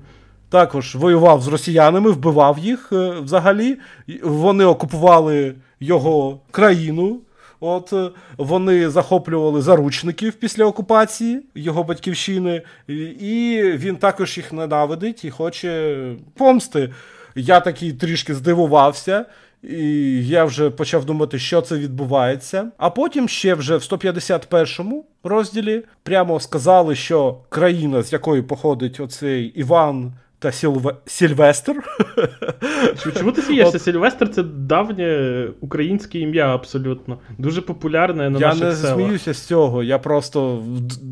Також воював з росіянами, вбивав їх е, взагалі. Вони окупували його країну. От е, Вони захоплювали заручників після окупації його батьківщини, і він також їх ненавидить і хоче помсти. Я такий трішки здивувався. І я вже почав думати, що це відбувається. А потім ще вже в 151-му розділі прямо сказали, що країна, з якої походить оцей Іван, та Сілве... Сільвестр. Чому ти смієшся? Сільвестр це давнє українське ім'я абсолютно. Дуже популярне на я наших не селах. сміюся з цього. Я просто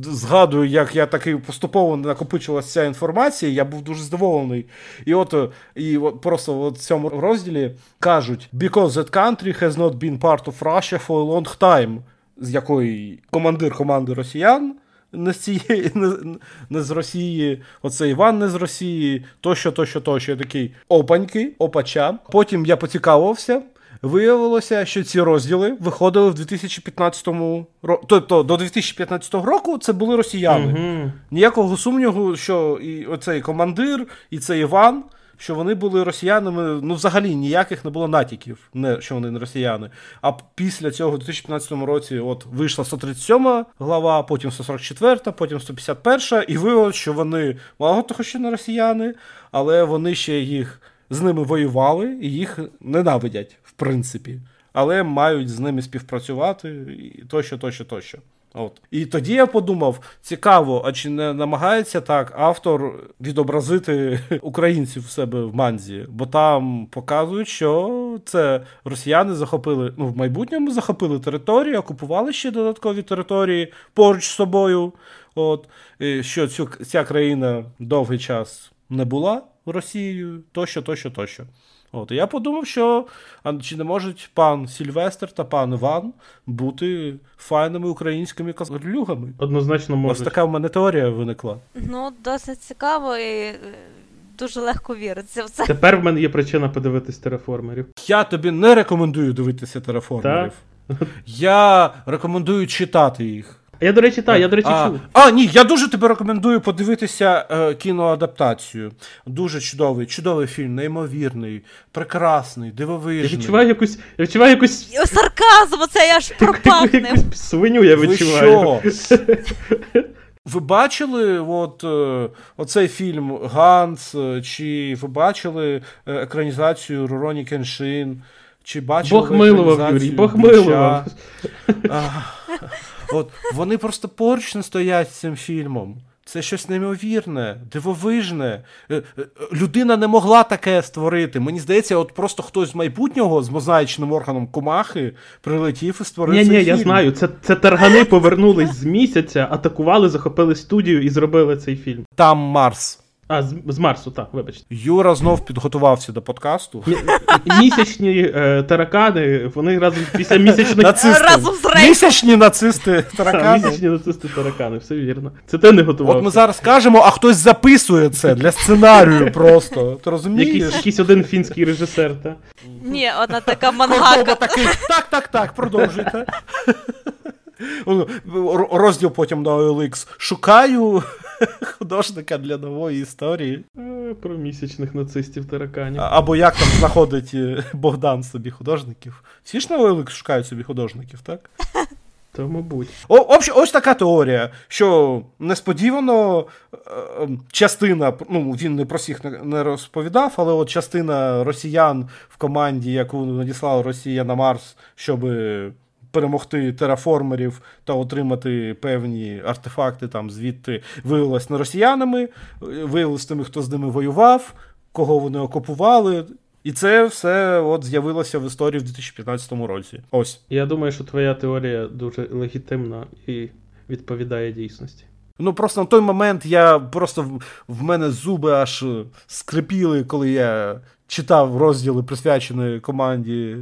згадую, як я такий поступово накопичилася ця інформація. Я був дуже здивований. І от і от просто в цьому розділі кажуть: Because that country has not been part of Russia for a long time, з якої командир команди росіян не з цієї, не, не з Росії, оце Іван не з Росії, тощо, тощо, тощо. Я такий опаньки, опача. Потім я поцікавився. Виявилося, що ці розділи виходили в 2015 році. Тобто до 2015 року це були росіяни. Угу. Ніякого сумніву, що і оцей командир, і цей Іван що вони були росіянами. Ну, взагалі ніяких не було натяків, не що вони не росіяни. А після цього, у 2015 році, от вийшла 137 глава, потім 144, потім 151, і виявилось, що вони мало того, що не росіяни, але вони ще їх з ними воювали і їх ненавидять, в принципі. Але мають з ними співпрацювати і тощо, тощо, тощо. От. І тоді я подумав: цікаво, а чи не намагається так автор відобразити українців в себе в манзі? Бо там показують, що це росіяни захопили, ну в майбутньому захопили територію, окупували ще додаткові території поруч з собою. От. І Що цю, ця країна довгий час не була Росією, тощо, тощо, тощо. От, і Я подумав, що а чи не можуть пан Сільвестр та пан Іван бути файними українськими козлюгами? Однозначно можуть. Ось така в мене теорія виникла. Ну, досить цікаво і е, дуже легко віриться в це. Тепер в мене є причина подивитись тереформерів. Я тобі не рекомендую дивитися тереформерів. Я рекомендую читати їх. Я, до речі, так, я, до речі, а, чув. А, ні, я дуже тобі рекомендую подивитися е, кіноадаптацію. Дуже чудовий, чудовий фільм, неймовірний, прекрасний, дивовижний. Я відчуваю якусь. Я відчуваю якусь. Сарказм, оце я ж пропав. Якусь свиню я Ви що? Ви бачили от, е, оцей фільм Ганс? е, Чи ви бачили е, екранізацію Руроні Кеншин? Чи бачили Бог милував, Юрій, Бог милував. От, вони просто поруч не стоять з цим фільмом. Це щось неймовірне, дивовижне. Е, е, Людина не могла таке створити. Мені здається, от просто хтось з майбутнього з мозаїчним органом комахи прилетів і створив. Ні, ні, я знаю. Це, це таргани повернулись з місяця, атакували, захопили студію і зробили цей фільм. Там Марс. А, з, з Марсу, так, вибачте. Юра знов підготувався до подкасту. Мі- Місячні е, таракани, вони разом після місячних. Нацисти. Разом з рейхом. Місячні нацисти Та, таракани. Місячні нацисти таракани, все вірно. Це ти не готував. От ми зараз кажемо, а хтось записує це для сценарію просто. Ти розумієш? Якийсь, якийсь один фінський режисер, та? Ні, одна така мангака. такий. Так, так, так, продовжуйте. Ну, Розділ потім на OLX. Шукаю художника для нової історії. Е, Про місячних нацистів тараканів. Або як там знаходить е, Богдан собі художників. Всі ж на OLX шукають собі художників, так? То, мабуть. О, обще, ось така теорія, що несподівано е, частина, ну він не про всіх не, не розповідав, але от частина росіян в команді, яку надіслала Росія на Марс, щоб перемогти тераформерів та отримати певні артефакти там звідти, виявилась не росіянами, виявилось тими, хто з ними воював, кого вони окупували. І це все от з'явилося в історії в 2015 році. Ось. Я думаю, що твоя теорія дуже легітимна і відповідає дійсності. Ну просто на той момент я просто в, мене зуби аж скрипіли, коли я читав розділи, присвячені команді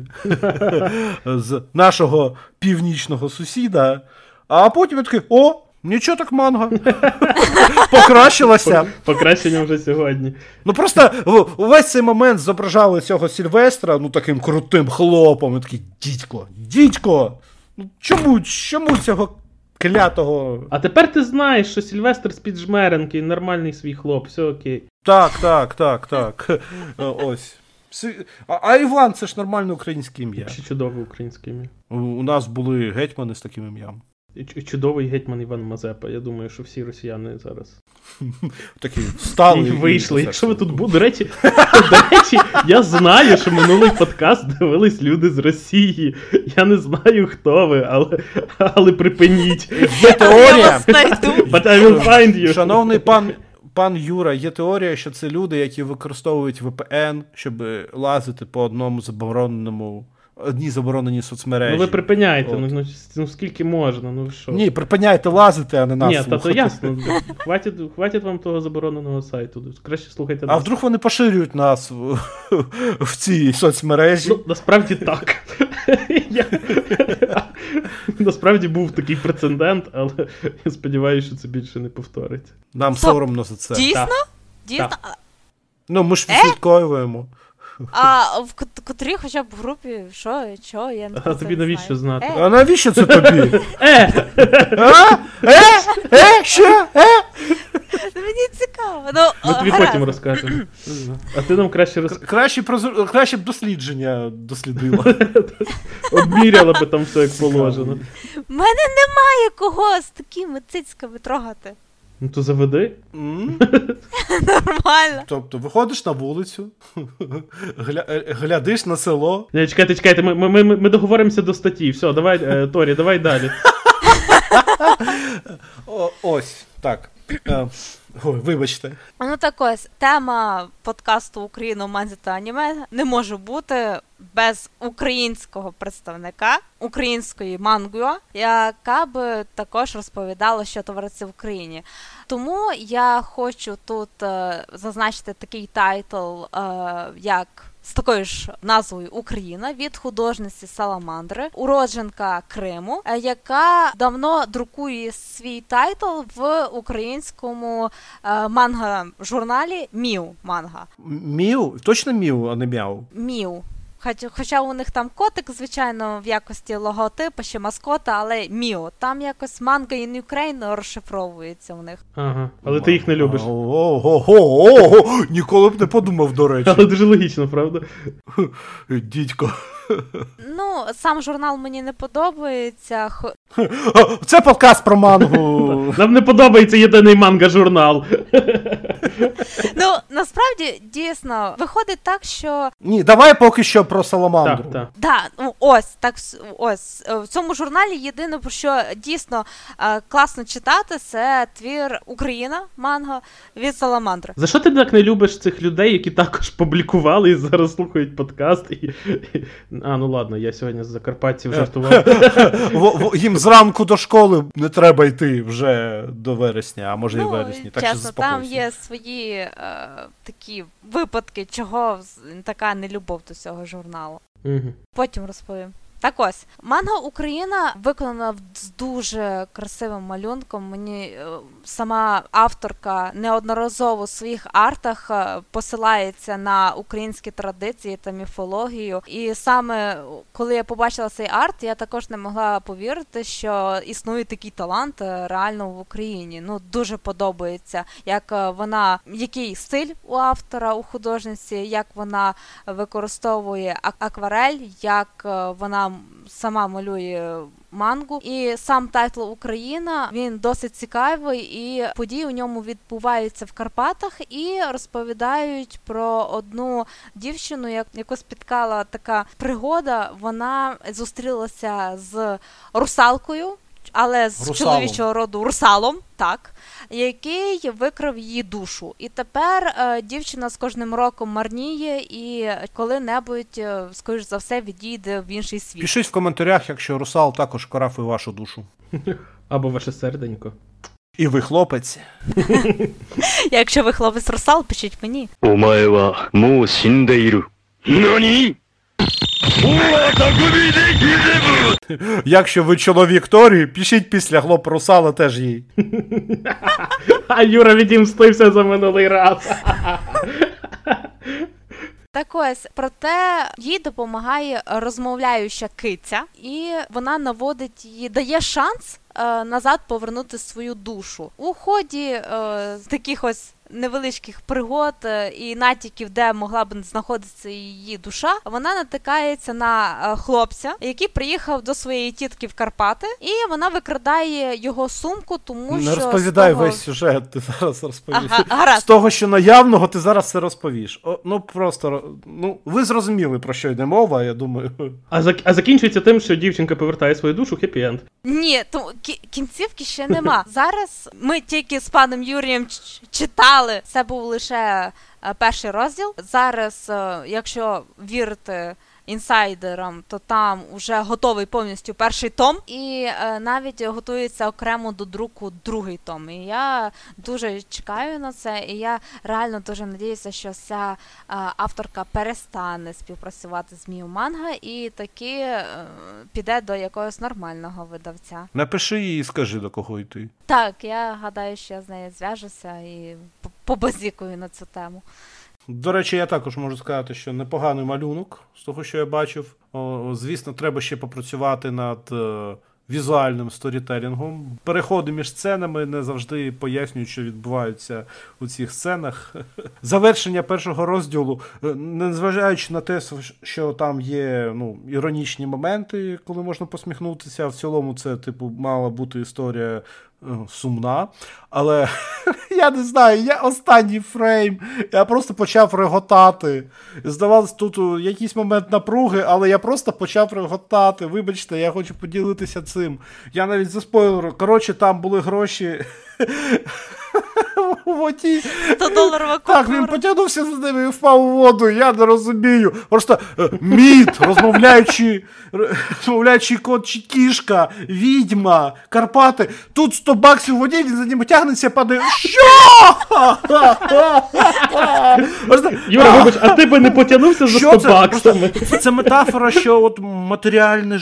з нашого північного сусіда. А потім я такий: о, нічого так манга. Покращилася. Покращення вже сьогодні. Ну просто увесь цей момент зображали цього Сільвестра, ну таким крутим хлопом. І такий дідько, дідько. Ну чому, чому цього клятого А тепер ти знаєш, що Сільвестр з-під жмеренки, нормальний свій хлоп, все окей. Так, так, так, так. Е, Ось. А, а Іван це ж нормальне українське ім'я. Ще чудове українське ім'я. У, у нас були гетьмани з таким ім'ям. Чудовий гетьман Іван Мазепа. Я думаю, що всі росіяни зараз Такі встали. і вийшли. Якщо ви тут були. До речі, до речі, я знаю, що минулий подкаст дивились люди з Росії. Я не знаю, хто ви, але, але припиніть. Є теорія. But I will find you. Шановний пан, пан Юра, є теорія, що це люди, які використовують VPN, щоб лазити по одному забороненому, одній забороненій соцмережі. Ну ви припиняйте, ну, ну, ну скільки можна, ну що? Ні, припиняйте лазити, а не нас Ні, та то ясно. Хватить, хватить вам того забороненого сайту. Краще слухайте А вдруг вони поширюють нас в, в цій соцмережі? Ну, насправді так. Я... Насправді був такий прецедент, але я сподіваюся, що це більше не повториться. Нам Стоп. соромно за це. Дійсно? Так. Дійсно? Так. Ну, ми ж Е? А в кот- котрій хоча б в групі, що, що, я не А тобі навіщо знати? Е, А навіщо це тобі? Е! А? Е? Е? Що? Е? ну, мені цікаво. Ну, Ми тобі гаразд. потім розкажемо. А ти нам краще роз... Краще, краще б дослідження дослідила. обміряла би там все як положено. В мене немає кого з такими цицьками трогати. Ну то заведи. Нормально. Тобто, виходиш на вулицю, е, глядиш на село. Ні, чекайте, чекайте, ми, ми, ми, ми договоримося до статті. Все, давай, е, Торі, давай далі. Ось, так. Е, Ой, вибачте. Ну так ось тема подкасту Україна манзі та аніме не може бути без українського представника української мангуа, яка би також розповідала, що твориться в Україні. Тому я хочу тут е, зазначити такий тайтл, е, як з такою ж назвою Україна від художниці Саламандри, уродженка Криму, е, яка давно друкує свій тайтл в українському е, манга-журналі Міу манга. Міу? Точно міу, а не мяу. Міу. Хоч- Хоча у них там котик, звичайно, в якості логотипа ще маскота, але Міо. Там якось manga in Ukraine розшифровується у них. Ага. Але ти їх не любиш. Ого, ніколи б не подумав, до речі. Але дуже логічно, правда? Дідько. Ну, сам журнал мені не подобається. Це подкаст про мангу. Нам не подобається єдиний манга-журнал. Ну, насправді, дійсно, виходить так, що Ні, давай поки що про саламандру. Так, так. Да, ну ось так ось е, в цьому журналі єдине про що дійсно е, класно читати, це твір Україна манго від Саламандри. За що ти так не любиш цих людей, які також публікували і зараз слухають подкаст? І... А, ну ладно, я сьогодні з Закарпатців жартував. В- в- Їм зранку до школи не треба йти вже до вересня, а може і Ну, вересні. Так що там є свої е, такі випадки, чого така нелюбов до цього журналу. Угу. Потім розповім. Так ось, манга Україна виконана з дуже красивим малюнком. Мені е, сама авторка неодноразово в своїх артах е, посилається на українські традиції та міфологію. І саме коли я побачила цей арт, я також не могла повірити, що існує такий талант е, реально в Україні. Ну дуже подобається, як е, вона, який стиль у автора, у художниці, як вона використовує акварель, як е, вона сама малює мангу. І сам тайтл Україна він досить цікавий, і події у ньому відбуваються в Карпатах і розповідають про одну дівчину, яку спіткала така пригода. Вона зустрілася з русалкою але з русалом. чоловічого роду русалом, так, який викрав її душу. І тепер е, дівчина з кожним роком марніє і коли-небудь, е, скоріш за все, відійде в інший світ. Пишіть в коментарях, якщо русал також карафи вашу душу. Або ваше серденько. І ви хлопець. Якщо ви хлопець русал, пишіть мені. Омаева му сіндейру. Нані? Якщо ви чоловік Торі, пишіть після хлоп русала теж їй. А Юра відімстився за минулий раз. Так ось, проте їй допомагає розмовляюча киця, і вона наводить її, дає шанс е, назад повернути свою душу. У ході е, таких ось невеличких пригод е, і натяків, де могла б знаходитися її душа, вона натикається на е, хлопця, який приїхав до своєї тітки в Карпати, і вона викрадає його сумку, тому Не що розповідай з того... весь сюжет, ти зараз розповіш. Ага. З того, що наявного, ти зараз все розповіш. О, ну просто, ну, ви зрозуміли, про що йде мова, я думаю. А, зак... а закінчується тим, що дівчинка повертає свою душу, хеппі-енд. Ні, то кінцівки ще нема. Зараз ми тільки з паном Юрієм ч- читали Але це був лише е, перший розділ. Зараз, е, якщо вірити інсайдерам, то там вже готовий повністю перший том, і е, навіть готується окремо до друку другий том. І я дуже чекаю на це, і я реально дуже надіюся, що ця е, авторка перестане співпрацювати з Міу Манга і таки е, піде до якогось нормального видавця. Напиши їй і скажи, до кого йти. Так, я гадаю, що я з нею зв'яжуся і побазікую на цю тему. До речі, я також можу сказати, що непоганий малюнок з того, що я бачив. О, звісно, треба ще попрацювати над е, візуальним сторітелінгом. Переходи між сценами не завжди пояснюють, що відбуваються у цих сценах. Завершення першого розділу, е, незважаючи на те, що там є ну, іронічні моменти, коли можна посміхнутися. В цілому, це, типу, мала бути історія. Е, Сумна, але я не знаю, я останній фрейм. Я просто почав реготати. Здавалось, тут у, якийсь момент напруги, але я просто почав реготати. Вибачте, я хочу поділитися цим. Я навіть заспойлеру. Коротше, там були гроші. в воді. 100 доларова Так, він потягнувся з ними і впав у воду. Я не розумію. Просто е, мід, розмовляючий, розмовляючий кот чи кішка, відьма, Карпати. Тут 100 баксів у воді, він за ними тягнеться, падає. Що? Юра, вибач, а ти би не потягнувся за що 100 це? баксами? Це, це метафора, що от матеріальне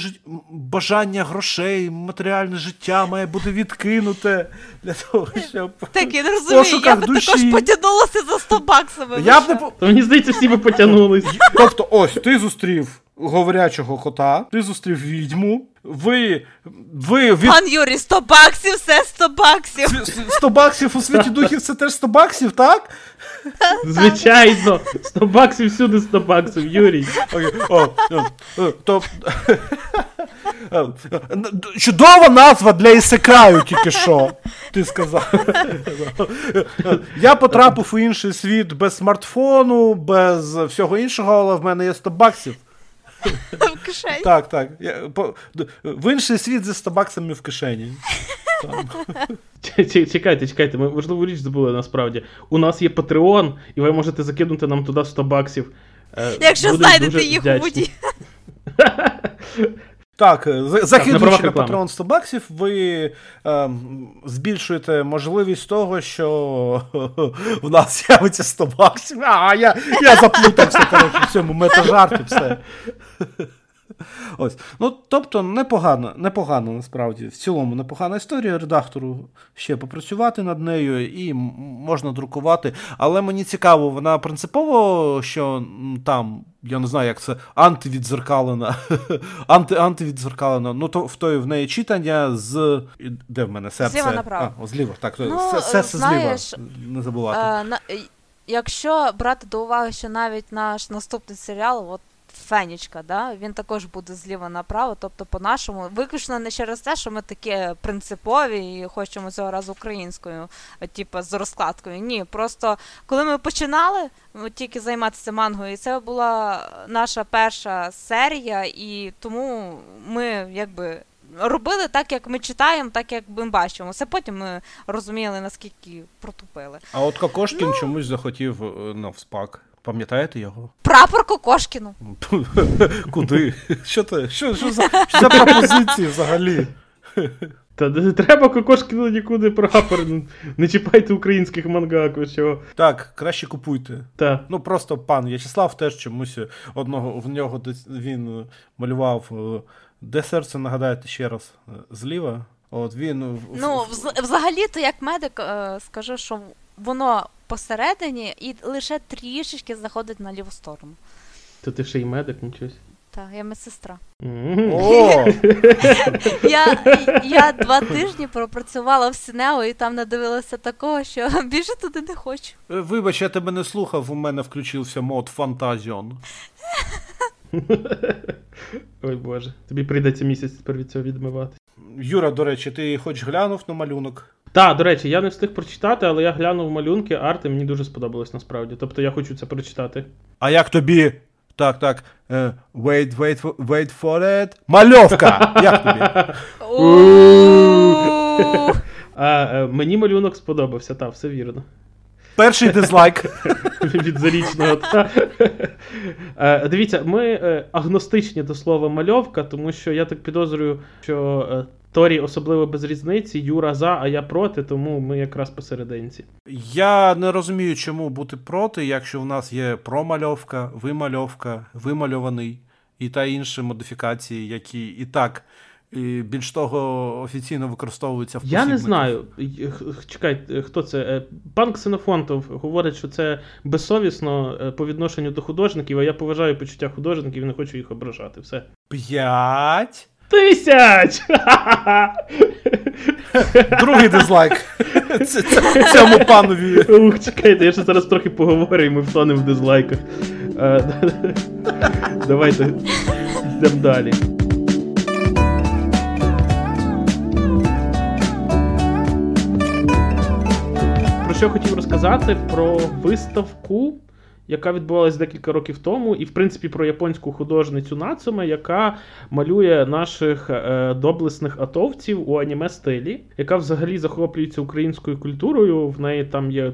бажання грошей, матеріальне життя має бути відкинуте для того, щоб. Так, я не розумію, я би душі. також потягнулася за 100 баксами. ви б що? То мені здається, всі би потягнулись. Тобто, ось, ти зустрів говорячого кота, ти зустрів відьму, ви. ви від... Пан Юрій, 100 баксів, все 100 баксів. С- 100 баксів у світі духів це теж 100 баксів, так? Звичайно, 100 баксів всюди 100 баксів, Юрій. Окей, о, о, о, То... Чудова назва для ісекаю тільки що. Ти сказав. Я потрапив у інший світ без смартфону, без всього іншого, але в мене є 100 баксів. В кишені. Так, так. Я, по, в інший світ зі 100 баксами в кишені. Чекайте, чекайте, ми важливу річ забули насправді. У нас є Patreon, і ви можете закинути нам туди 100 баксів. Е, Якщо знайдете їх у воді. Так, е, закидуючи на патрон 100 баксів, ви е, збільшуєте можливість того, що в нас з'явиться 100 баксів. А, я, я заплутався, коротше, в цьому метажарті все. Ось. Ну, тобто, непогано, непогано насправді. В цілому непогана історія. Редактору ще попрацювати над нею і можна друкувати. Але мені цікаво, вона принципово, що там, я не знаю, як це, антивідзеркалена. Анти, антивідзеркалена. Ну, то в той в неї читання з. Де в мене серце? Зліва направо. А, о, зліва, так. Ну, серце знаєш, зліва. Не забувати. Е, на- Якщо брати до уваги, що навіть наш наступний серіал, от Фенічка, да, він також буде зліва направо, тобто по-нашому, виключно не через те, що ми такі принципові і хочемо цього разу українською, е, типу з розкладкою. Ні, просто коли ми починали от тільки займатися мангою, і це була наша перша серія, і тому ми якби. Робили так, як ми читаємо, так як ми бачимо. Це потім ми розуміли, наскільки протупили. А от Кокошкін ну- чомусь захотів е, навспак. Пам'ятаєте його? Прапор Кокошкіну. Куди? Що це? Що, що, за, що за пропозиції взагалі? Та не треба кокошкіно нікуди прапор. Не чіпайте українських мангак, ви чого. Так, краще купуйте. Та. Ну просто пан В'ячеслав теж чомусь одного в нього він малював. е, Де серце, нагадайте ще раз, е, зліва. От він. Ну, взагалі-то, як медик, е, скажу, що воно посередині і лише трішечки заходить на ліву сторону. То ти ще й медик, нічого. Так, я медсестра. Я, я два тижні пропрацювала в Сінео і там надивилася такого, що більше туди не хочу. Вибач, я тебе не слухав, у мене включився мод Фантазіон. Ой Боже. Тобі прийдеться місяць тепер від цього відмивати. Юра, до речі, ти хоч глянув на малюнок? Так, до речі, я не встиг прочитати, але я глянув малюнки, арти, мені дуже сподобалось насправді. Тобто я хочу це прочитати. А як тобі? Так, так. е, Wait, wait, for- wait for it. Мальовка! Як тобі? У-у-у. А, е, мені малюнок сподобався, так, все вірно. Перший дизлайк. від зарічного. Та. Е, Дивіться, ми е, агностичні до слова мальовка, тому що я так підозрюю, що е, Торі особливо без різниці, Юра за, а я проти, тому ми якраз посерединці. Я не розумію, чому бути проти, якщо в нас є промальовка, вимальовка, вимальований і та інші модифікації, які і так. І більш того, офіційно використовуються в Я не знаю. Чекай, хто це? Е, Пан Ксенофонтов говорить, що це безсовісно е, по відношенню до художників, а я поважаю почуття художників і не хочу їх ображати. Все. П'ять. Тисяч! Другий дизлайк. Цьому панові. Ух, чекайте, я ще зараз трохи поговорю, і ми втонемо в дизлайках. Е, Давайте йдемо далі. Про що хотів розказати? Про виставку, яка відбувалась декілька років тому, і в принципі про японську художницю Нацуме, яка малює наших е, доблесних атовців у аніме стилі, яка взагалі захоплюється українською культурою. В неї там є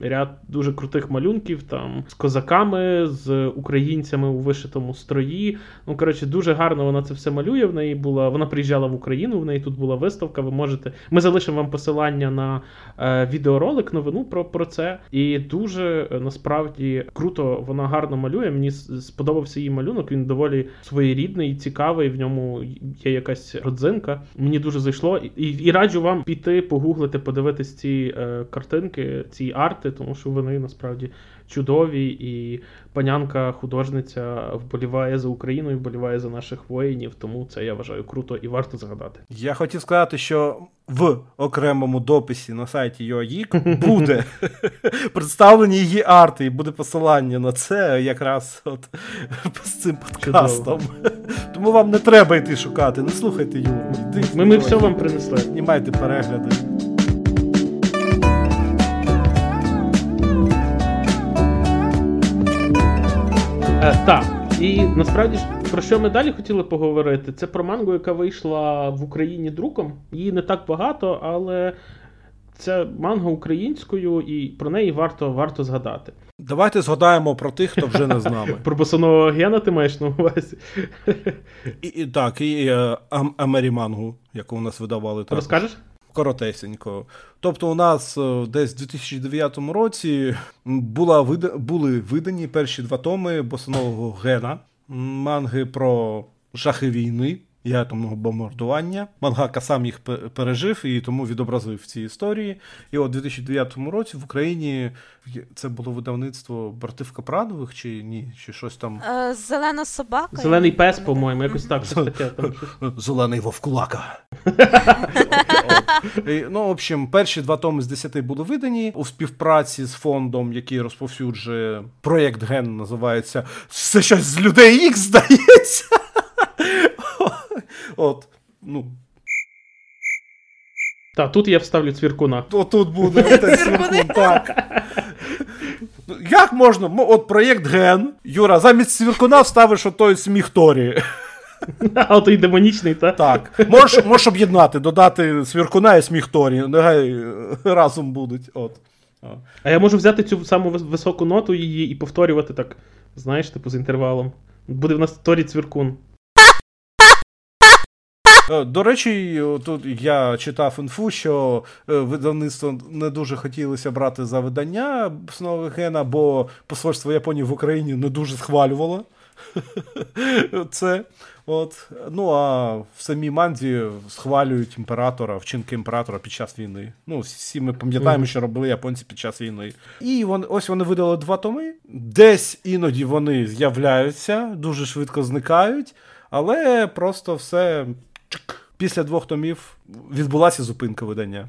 ряд дуже крутих малюнків там з козаками, з українцями у вишитому строї. Ну, коротше, дуже гарно вона це все малює. В неї була вона приїжджала в Україну. В неї тут була виставка. Ви можете. Ми залишимо вам посилання на е, відеоролик, новину про, про це. І дуже е, насправді круто вона гарно малює. Мені сподобався її малюнок. Він доволі своєрідний, цікавий. В ньому є якась родзинка. Мені дуже зайшло. І, і, раджу вам піти, погуглити, подивитись ці е, картинки, ці арти, тому що вони насправді чудові. І панянка художниця вболіває за Україну і вболіває за наших воїнів. Тому це я вважаю круто і варто згадати. Я хотів сказати, що в окремому дописі на сайті UAIC буде представлені її арти, і буде посилання на це якраз от з цим подкастом. Тому вам не треба йти шукати, не слухайте Юру. Ми, ми все вам принесли. знімайте перегляди. Е, так. І насправді про що ми далі хотіли поговорити? Це про мангу, яка вийшла в Україні друком. Її не так багато, але це манга українською, і про неї варто, варто згадати. Давайте згадаємо про тих, хто вже не з нами. Про босоного гена ти маєш на увазі? І, і так, і е, Ам- Амерімангу, яку у нас видавали. Розкажеш? Коротесенько. Тобто, у нас е, десь в 2009 році була вида... були видані перші два томи босонового гена, манги про жахи війни і атомного бомбардування. Мангака сам їх пе- пережив і тому відобразив ці історії. І от у 2009 році в Україні це було видавництво братів Капранових чи ні? Чи щось там. Е, Зелена собака. Зелений пес, не по-моєму, якось так. Зелений вовкулака. Ну, в общем, перші два томи з десяти були видані у співпраці з фондом, який розповсюджує проєкт Ген, називається Це щось з людей Ікс, здається. От, ну, Так, тут я вставлю цвіркуна. отут буде отець Свіркун, так. Ну, Як можна? От проєкт Ген. Юра, замість Свіркуна вставиш отой сміх Торі. А той демонічний, та? Так. Можеш, можеш об'єднати, додати Свіркуна і сміх Торі. Нехай е, разом будуть. От. А я можу взяти цю саму високу ноту її і повторювати так, знаєш, типу з інтервалом. Буде в нас Торі цвіркун. Е, До речі, тут я читав інфу, що е, видавництво не дуже хотілося брати за видання Снового Гена, бо посольство Японії в Україні не дуже схвалювало це. От. Ну а в самій манзі схвалюють імператора, вчинки імператора під час війни. Ну, всі ми пам'ятаємо, що робили японці під час війни. І вон, ось вони видали два томи. Десь іноді вони з'являються, дуже швидко зникають, але просто все. Після двох томів відбулася зупинка видання.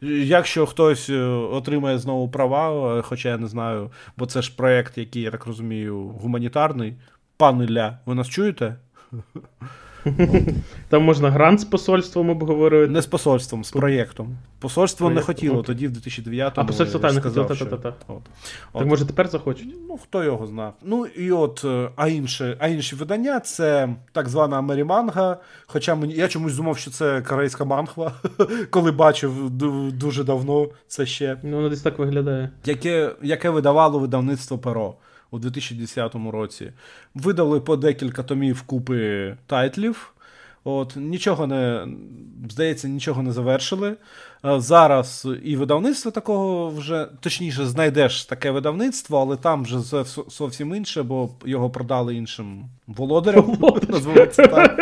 Якщо хтось е, отримає знову права, е, хоча я не знаю, бо це ж проект, який, я так розумію, гуманітарний. Пан Ля, ви нас чуєте? Там можна грант з посольством обговорити. Не з посольством, з проєктом. Посольство не хотіло okay. тоді, в 2009-му. А, посольство та, не хотіло. От. Так От. може тепер захочуть? Ну, хто його знає. Ну і от, е, а інше, а інші видання це так звана Амеріманга. Хоча мені я чомусь думав, що це корейська манхва, коли бачив дуже давно це ще. Ну, воно десь так виглядає. Яке, яке видавало видавництво Перо у 2010 році. Видали по декілька томів купи тайтлів. От, нічого не, здається, нічого не завершили. Е, Зараз і видавництво такого вже, точніше, знайдеш таке видавництво, але там вже зовсім інше, бо його продали іншим володарям. Назвемо це так.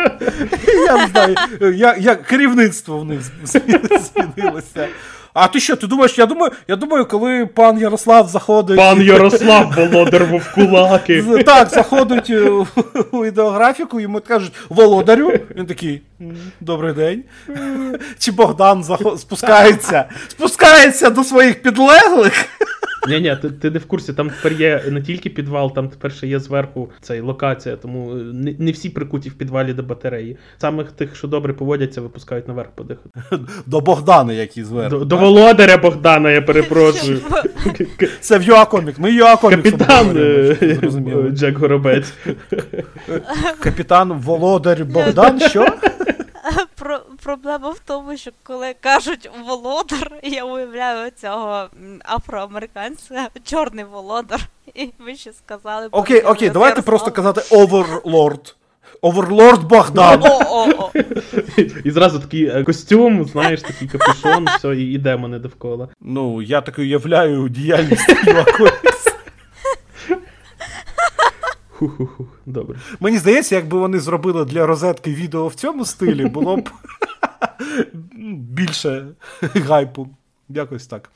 Я не знаю, я, я, керівництво в них змінилося. А ти що, ти думаєш, я думаю, я думаю, коли пан Ярослав заходить. Пан Ярослав Володар Вовкулаки. кулаки. Так, заходить е, у- ідеографіку, йому кажуть володарю. Він такий добрий день. Чи Богдан захо- спускається, спускається до своїх підлеглих. Ні, ні, ти, ти не в курсі, там тепер є не тільки підвал, там тепер ще є зверху цей локація, тому е, не, не всі прикуті в підвалі до батареї. Самих тих, що добре поводяться, випускають наверх подихати. До Богдана, який зверху. До, до володаря Богдана, я перепрошую. Це в Юакомік. Ми Юакомік. Капітан е, Джек Горобець. Капітан Володар Богдан, що? Про, проблема в тому, що коли кажуть володар, я уявляю цього афроамериканця, чорний володар. І ви ще сказали. про Окей, окей, давайте просто казати Оверлорд. Оверлорд Богдан. І зразу такий е, костюм, знаєш, такий капюшон, все, і, демони довкола. Ну, я так уявляю діяльність. Ху-ху-ху, добре. Мені здається, якби вони зробили для розетки відео в цьому стилі, було б більше гайпу. Якось так.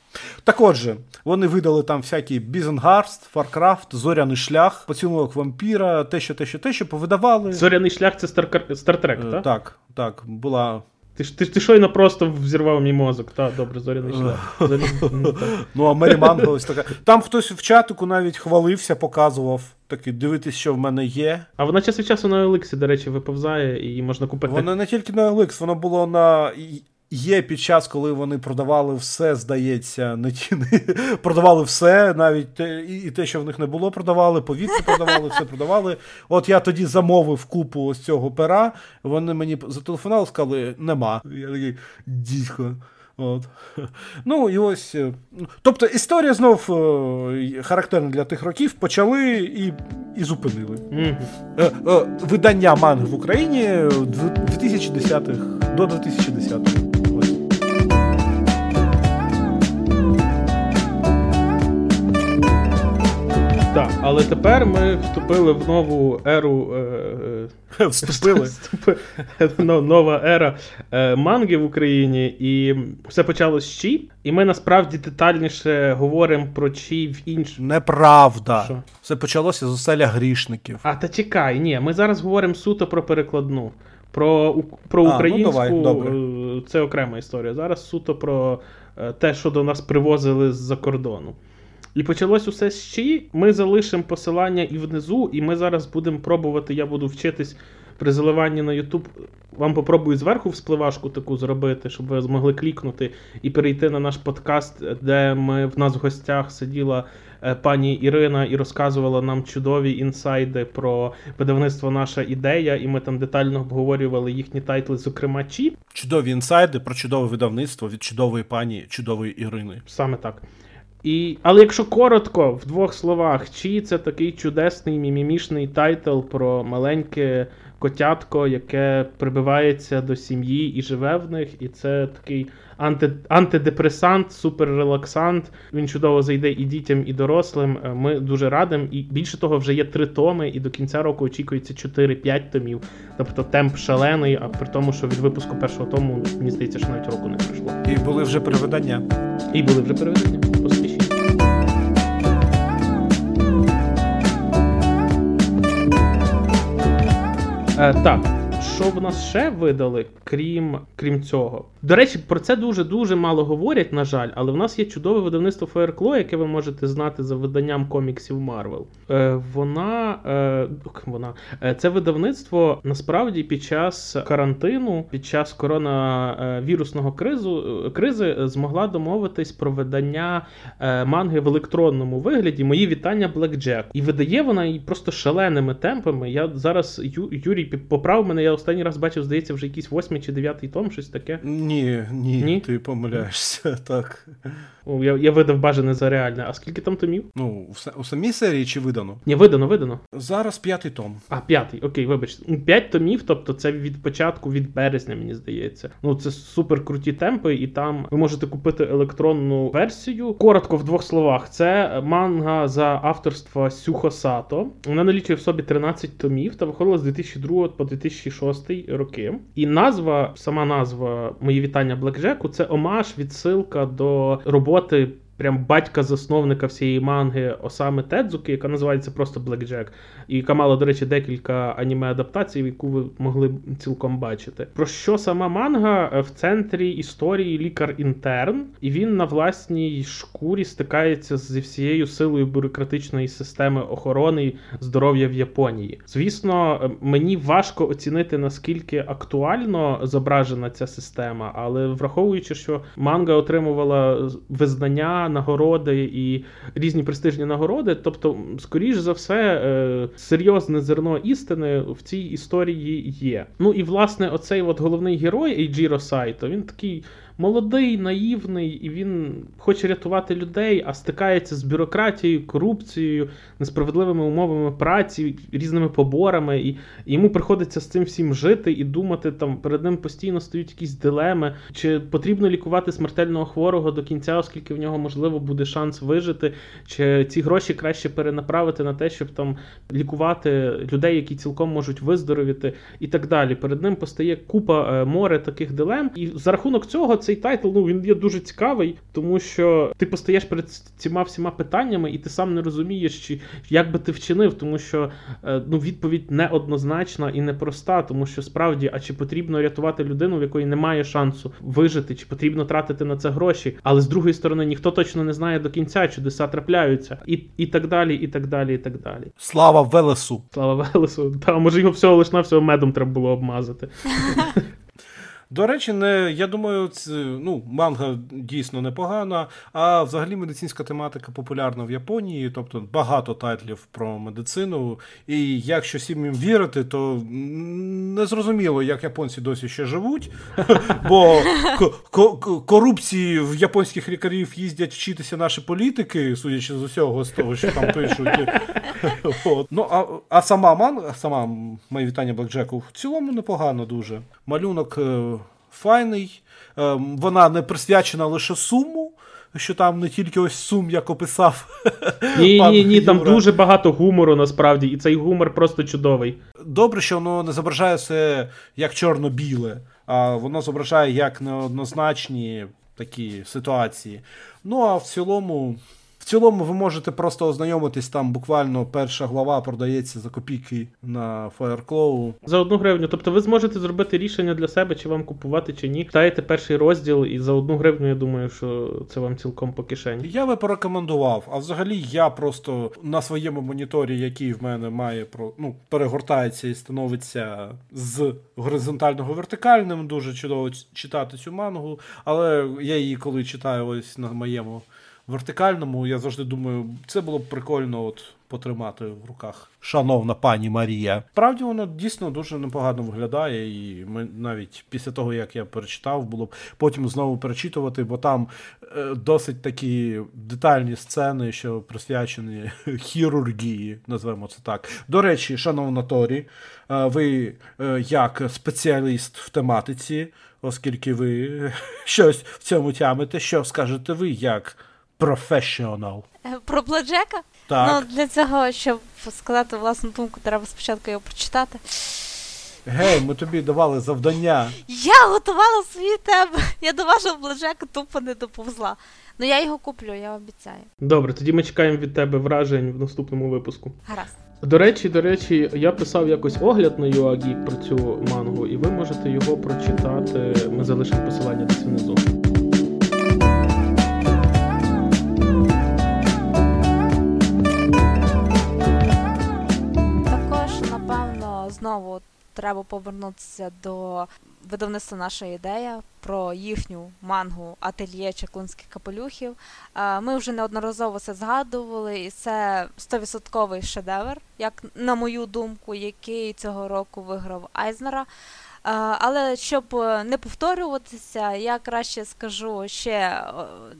Так отже, вони видали там всякі Бізенгарст, Фаркрафт, Зоряний шлях, поцілунок вампіра, те, що те, що те, що повидавали. Зоряний шлях це Стартрек, Е, так? Так, так, була. Ти, ж- ти, ти щойно просто взірвав мій мозок. Та, добре, зоряний шлях. Ну. Ну, а Мері Манго ось така. Там хтось в чатику навіть хвалився, показував. Такий, дивитись, що в мене є. А вона час від часу на Еликсі, до речі, виповзає, і можна купити. Воно не тільки на Еликс, воно було на. Є під час, коли вони продавали все, здається, не ті не продавали все, навіть те, і, і те, що в них не було, продавали, повітря продавали, все продавали. От я тоді замовив купу ось цього пера. Вони мені зателефонували, сказали, нема. Я такий дідько. От. Ну і ось. е, Тобто історія знов е, характерна для тих років. Почали і, і зупинили. Е, видання манги в Україні 2010-х до 2010-х. Так, але тепер ми вступили в нову еру. Е, е, Вступили. нова ера е, манги в Україні, і все почалось з Чі. І ми насправді детальніше говоримо про Чі в іншому. Неправда. Що? Все почалося з оселя грішників. А та чекай, ні, ми зараз говоримо суто про перекладну. Про, про А, ну, українську давай, добре. е, це окрема історія. Зараз суто про те, що до нас привозили з-за кордону. І почалось усе з чиї. Ми залишимо посилання і внизу, і ми зараз будемо пробувати. Я буду вчитись при заливанні на YouTube. Вам попробую зверху вспливашку таку зробити, щоб ви змогли клікнути і перейти на наш подкаст, де ми в нас в гостях сиділа е, пані Ірина і розказувала нам чудові інсайди про видавництво Наша ідея, і ми там детально обговорювали їхні тайтли, зокрема Чі. Чудові інсайди про чудове видавництво від чудової пані, чудової Ірини. Саме так. І, але якщо коротко, в двох словах, Чі це такий чудесний мімімішний тайтл про маленьке котятко, яке прибивається до сім'ї і живе в них. І це такий анти, антидепресант, суперрелаксант. Він чудово зайде і дітям, і дорослим. Е, Ми дуже радимо. І більше того, вже є три томи, і до кінця року очікується 4-5 томів. Тобто темп шалений, а при тому, що від випуску першого тому, мені здається, що навіть року не пройшло. І були вже перевидання. І були вже переведення. Поспішіть. Е, так, що в нас ще видали, крім крім цього? До речі, про це дуже дуже мало говорять, на жаль, але в нас є чудове видавництво Fireclaw, яке ви можете знати за виданням коміксів Marvel. Е, Вона е, вона е, це видавництво насправді під час карантину, під час коронавірусного кризу е, кризи змогла домовитись про видання е, манги в електронному вигляді. Мої вітання Blackjack. І видає вона і просто шаленими темпами. Я зараз Ю, Юрій поправ мене. Я останній раз бачив, здається, вже якийсь восьмий чи дев'ятий том, щось таке. Ні, ні, ні? ти помиляєшся, так. О, я я видав бажане за реальне. А скільки там томів? Ну, у, у самій серії чи видано? Ні, видано, видано. Зараз п'ятий том. А, п'ятий, окей, вибачте. Ну, п'ять томів, тобто це від початку, від березня, мені здається. Ну, це супер круті темпи, і там ви можете купити електронну версію. Коротко в двох словах, це манга за авторства Сюхо Сато. Вона налічує в собі 13 томів та виходила з 2002 по 2006 роки. І назва, сама назва Мої вітання Блекджеку це омаж, відсилка до роботи прям батька-засновника всієї манги Осами Тедзуки, яка називається просто Blackjack, і яка мала, до речі, декілька аніме-адаптацій, яку ви могли цілком бачити. Про що сама манга в центрі історії лікар-інтерн, і він на власній шкурі стикається зі всією силою бюрократичної системи охорони здоров'я в Японії. Звісно, мені важко оцінити наскільки актуально зображена ця система, але враховуючи, що манга отримувала визнання нагороди і різні престижні нагороди. Тобто, скоріш за все, е, серйозне зерно істини в цій історії є. Ну і власне, оцей от головний герой Ейджіро Сайто, він такий молодий, наївний, і він хоче рятувати людей, а стикається з бюрократією, корупцією, несправедливими умовами праці, різними поборами, і йому приходиться з цим всім жити і думати, там перед ним постійно стають якісь дилеми, чи потрібно лікувати смертельного хворого до кінця, оскільки в нього можливо буде шанс вижити, чи ці гроші краще перенаправити на те, щоб там лікувати людей, які цілком можуть виздоровіти, і так далі. Перед ним постає купа е, море таких дилем, і за рахунок цього цей тайтл ну він є дуже цікавий, тому що ти постаєш перед цими всіма питаннями, і ти сам не розумієш, чи як би ти вчинив, тому що е, ну відповідь неоднозначна і непроста, тому що справді, а чи потрібно рятувати людину, в якої немає шансу вижити, чи потрібно тратити на це гроші, але з другої сторони ніхто точно не знає до кінця, чудеса трапляються, і і так далі, і так далі, і так далі. Слава Велесу! Слава Велесу! Та може його всього лиш на всього медом треба було обмазати. До речі, не я думаю, це, ну, манга дійсно непогана, а взагалі медицинська тематика популярна в Японії, тобто багато тайтлів про медицину. І якщо всім їм вірити, то не зрозуміло, як японці досі ще живуть, бо корупції в японських лікарів їздять вчитися наші політики, судячи з усього, з того, що там пишуть. Ну, А а сама манга, сама моє вітання Блекджеку в цілому непогано дуже. Малюнок е, файний, е, вона не присвячена лише суму. Що там не тільки ось сум, як описав. Ні, пан ні, ні, там дуже багато гумору насправді, і цей гумор просто чудовий. Добре, що воно не зображає все як чорно-біле, а воно зображає як неоднозначні такі ситуації. Ну а в цілому в цілому ви можете просто ознайомитись, там буквально перша глава продається за копійки на Fireclaw. За одну гривню. Тобто ви зможете зробити рішення для себе, чи вам купувати, чи ні. Читаєте перший розділ, і за одну гривню, я думаю, що це вам цілком по кишені. Я би порекомендував. А взагалі я просто на своєму моніторі, який в мене має про ну, перегортається і становиться з горизонтального вертикальним, дуже чудово читати цю мангу. Але я її коли читаю ось на моєму вертикальному, я завжди думаю, це було б прикольно от потримати в руках. Шановна пані Марія. Справді воно дійсно дуже непогано виглядає, і ми навіть після того, як я перечитав, було б потім знову перечитувати, бо там е, досить такі детальні сцени, що присвячені хірургії, назвемо це так. До речі, шановна Торі, е, ви е, як спеціаліст в тематиці, оскільки ви щось в цьому тямите, що скажете ви як? Professional. Е, про Бладжека? Так. Ну, для цього, щоб сказати власну думку, треба спочатку його прочитати. Гей, ми тобі давали завдання. Я готувала свої теми. Я до вашого Бладжека тупо не доповзла. Ну я його куплю, я обіцяю. Добре, тоді ми чекаємо від тебе вражень в наступному випуску. Гаразд. До речі, до речі, я писав якось огляд на UAGeek про цю мангу, і ви можете його прочитати. Ми залишимо посилання десь внизу. Знову треба повернутися до видавництва наша ідея про їхню мангу ательє Чаклунських капелюхів. Е, Ми вже неодноразово це згадували, і це 100% шедевр, як на мою думку, який цього року виграв Айзнера. Але щоб е, не повторюватися, я краще скажу ще е,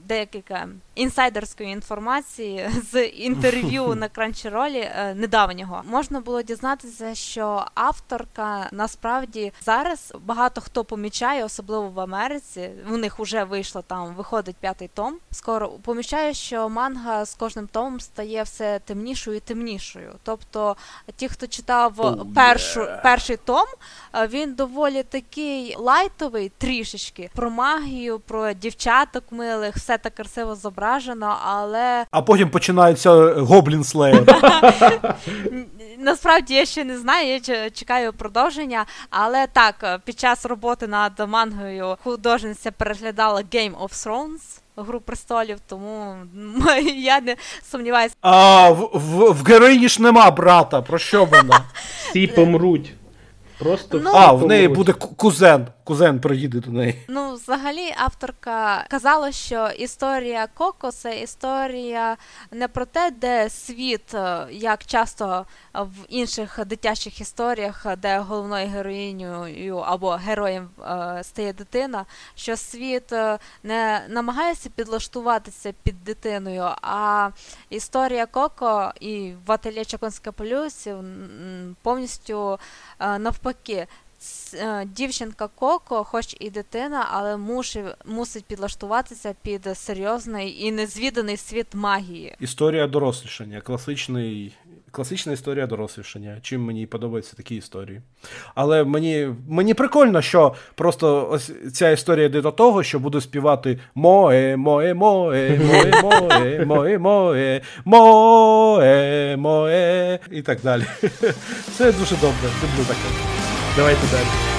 декілька інсайдерської інформації з інтерв'ю на Кранчеролі недавнього. Можна було дізнатися, що авторка насправді зараз багато хто помічає, особливо в Америці. У них вже вийшло там, виходить п'ятий том. Скоро помічає, що манга з кожним томом стає все темнішою і темнішою. Тобто, ті, хто читав Oh, першу, перший том, е, він доволі такий лайтовий трішечки про магію, про дівчаток милих, все так красиво зображено, але А потім починається Гоблін Слеєр. насправді я ще не знаю, я чекаю продовження. Але так, е, під час роботи над мангою художниця переглядала Game of Thrones. Гру престолів, тому я не сумніваюся. А в, в, в героїні ж нема брата. Про що вона? Всі помруть. Просто Ну, А, в неї буде кузен. Кузен приїде до неї. Ну, взагалі, авторка казала, що історія Коко це історія не про те, де світ, е, як часто в інших дитячих історіях, де головною героїнею або героєм е, стає дитина, що світ е, не намагається підлаштуватися під дитиною, а історія Коко і в ательє Чаконська полюсів повністю навпаки. Е, Дівчинка Коко, хоч і дитина, але мусить, підлаштуватися під серйозний і незвіданий світ магії. Історія дорослішання. Класичний, класична історія дорослішання. Чим мені подобаються такі історії. Але мені, мені прикольно, що просто ось ця історія йде до того, що буду співати моє, моє, моє, моє, моє, моє, моє, моє, моє і так далі. Це дуже добре. Люблю таке. Давайте далі.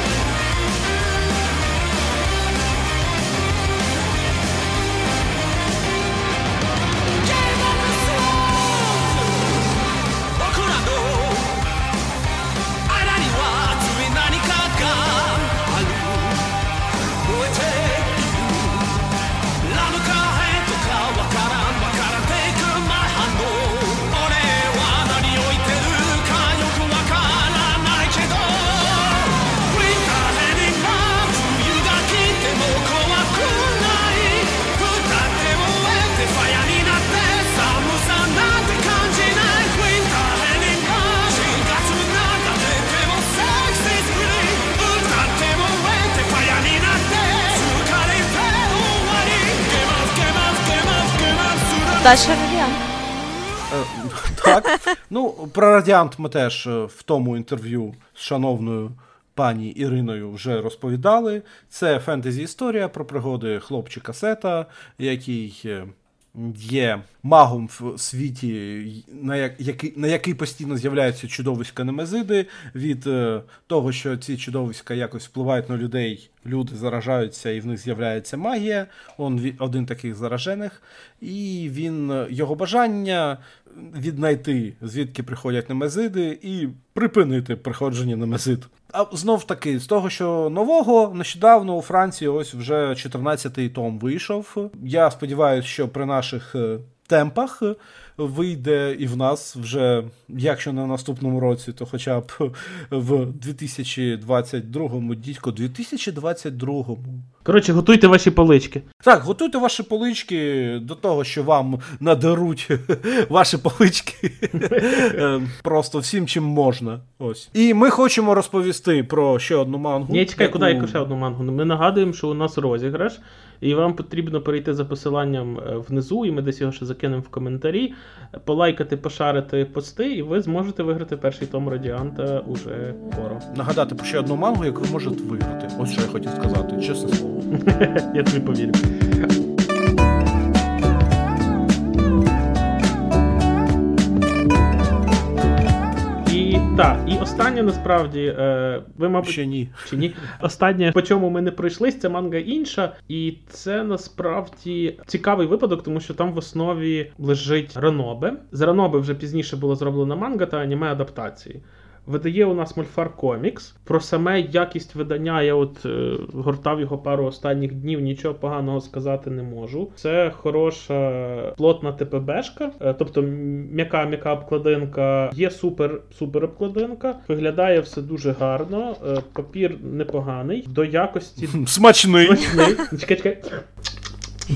Дальше Радіан. Е, Так. Ну, про радіант ми теж е, в тому інтерв'ю з шановною пані Іриною вже розповідали. Це фентезі історія про пригоди хлопчика Сета, який. Є магом в світі, на, який, на який постійно з'являються чудовиська Немезиди, від е, того, що ці чудовиська якось впливають на людей, люди заражаються і в них з'являється магія. Он один таких заражених. І він е, його бажання віднайти, звідки приходять немезиди, і припинити приходження немезид. А знов таки, з того, що нового нещодавно у Франції ось вже 14-й том вийшов. Я сподіваюся, що при наших е, темпах вийде і в нас вже, якщо не в наступному році, то хоча б в 2022-му, дідько, 2022-му. Коротше, готуйте ваші полички. Так, готуйте ваші полички до того, що вам надеруть ваші полички Е, просто всім, чим можна. Ось. І ми хочемо розповісти про ще одну мангу. Ні, чекай, яку- куди ще одну мангу? Ми нагадуємо, що у нас розіграш, і вам потрібно перейти за посиланням е, внизу, і ми десь його ще закинемо в коментарі, полайкати, пошарити пости, і ви зможете виграти перший том Радіанта уже скоро. Нагадати про ще одну мангу, яку ви можете виграти. Ось що я хотів сказати, чесне слово. Я тобі повірю. Так, і останнє насправді, е, ви, мабуть, Ще ні. чи ні? Останнє, по чому ми не пройшлись, це манга інша. І це насправді цікавий випадок, тому що там в основі лежить Ранобе. З Ранобе вже пізніше було зроблено манга та аніме адаптації. Видає у нас Мольфар Комікс. Про саме якість видання я от е, гортав його пару останніх днів, нічого поганого сказати не можу. Це хороша плотна ТПБшка, е, тобто м'яка м'яка обкладинка. Є супер супер обкладинка. Виглядає все дуже гарно. Е, папір непоганий. До якості Смачний. смачний. Чекай, чекай.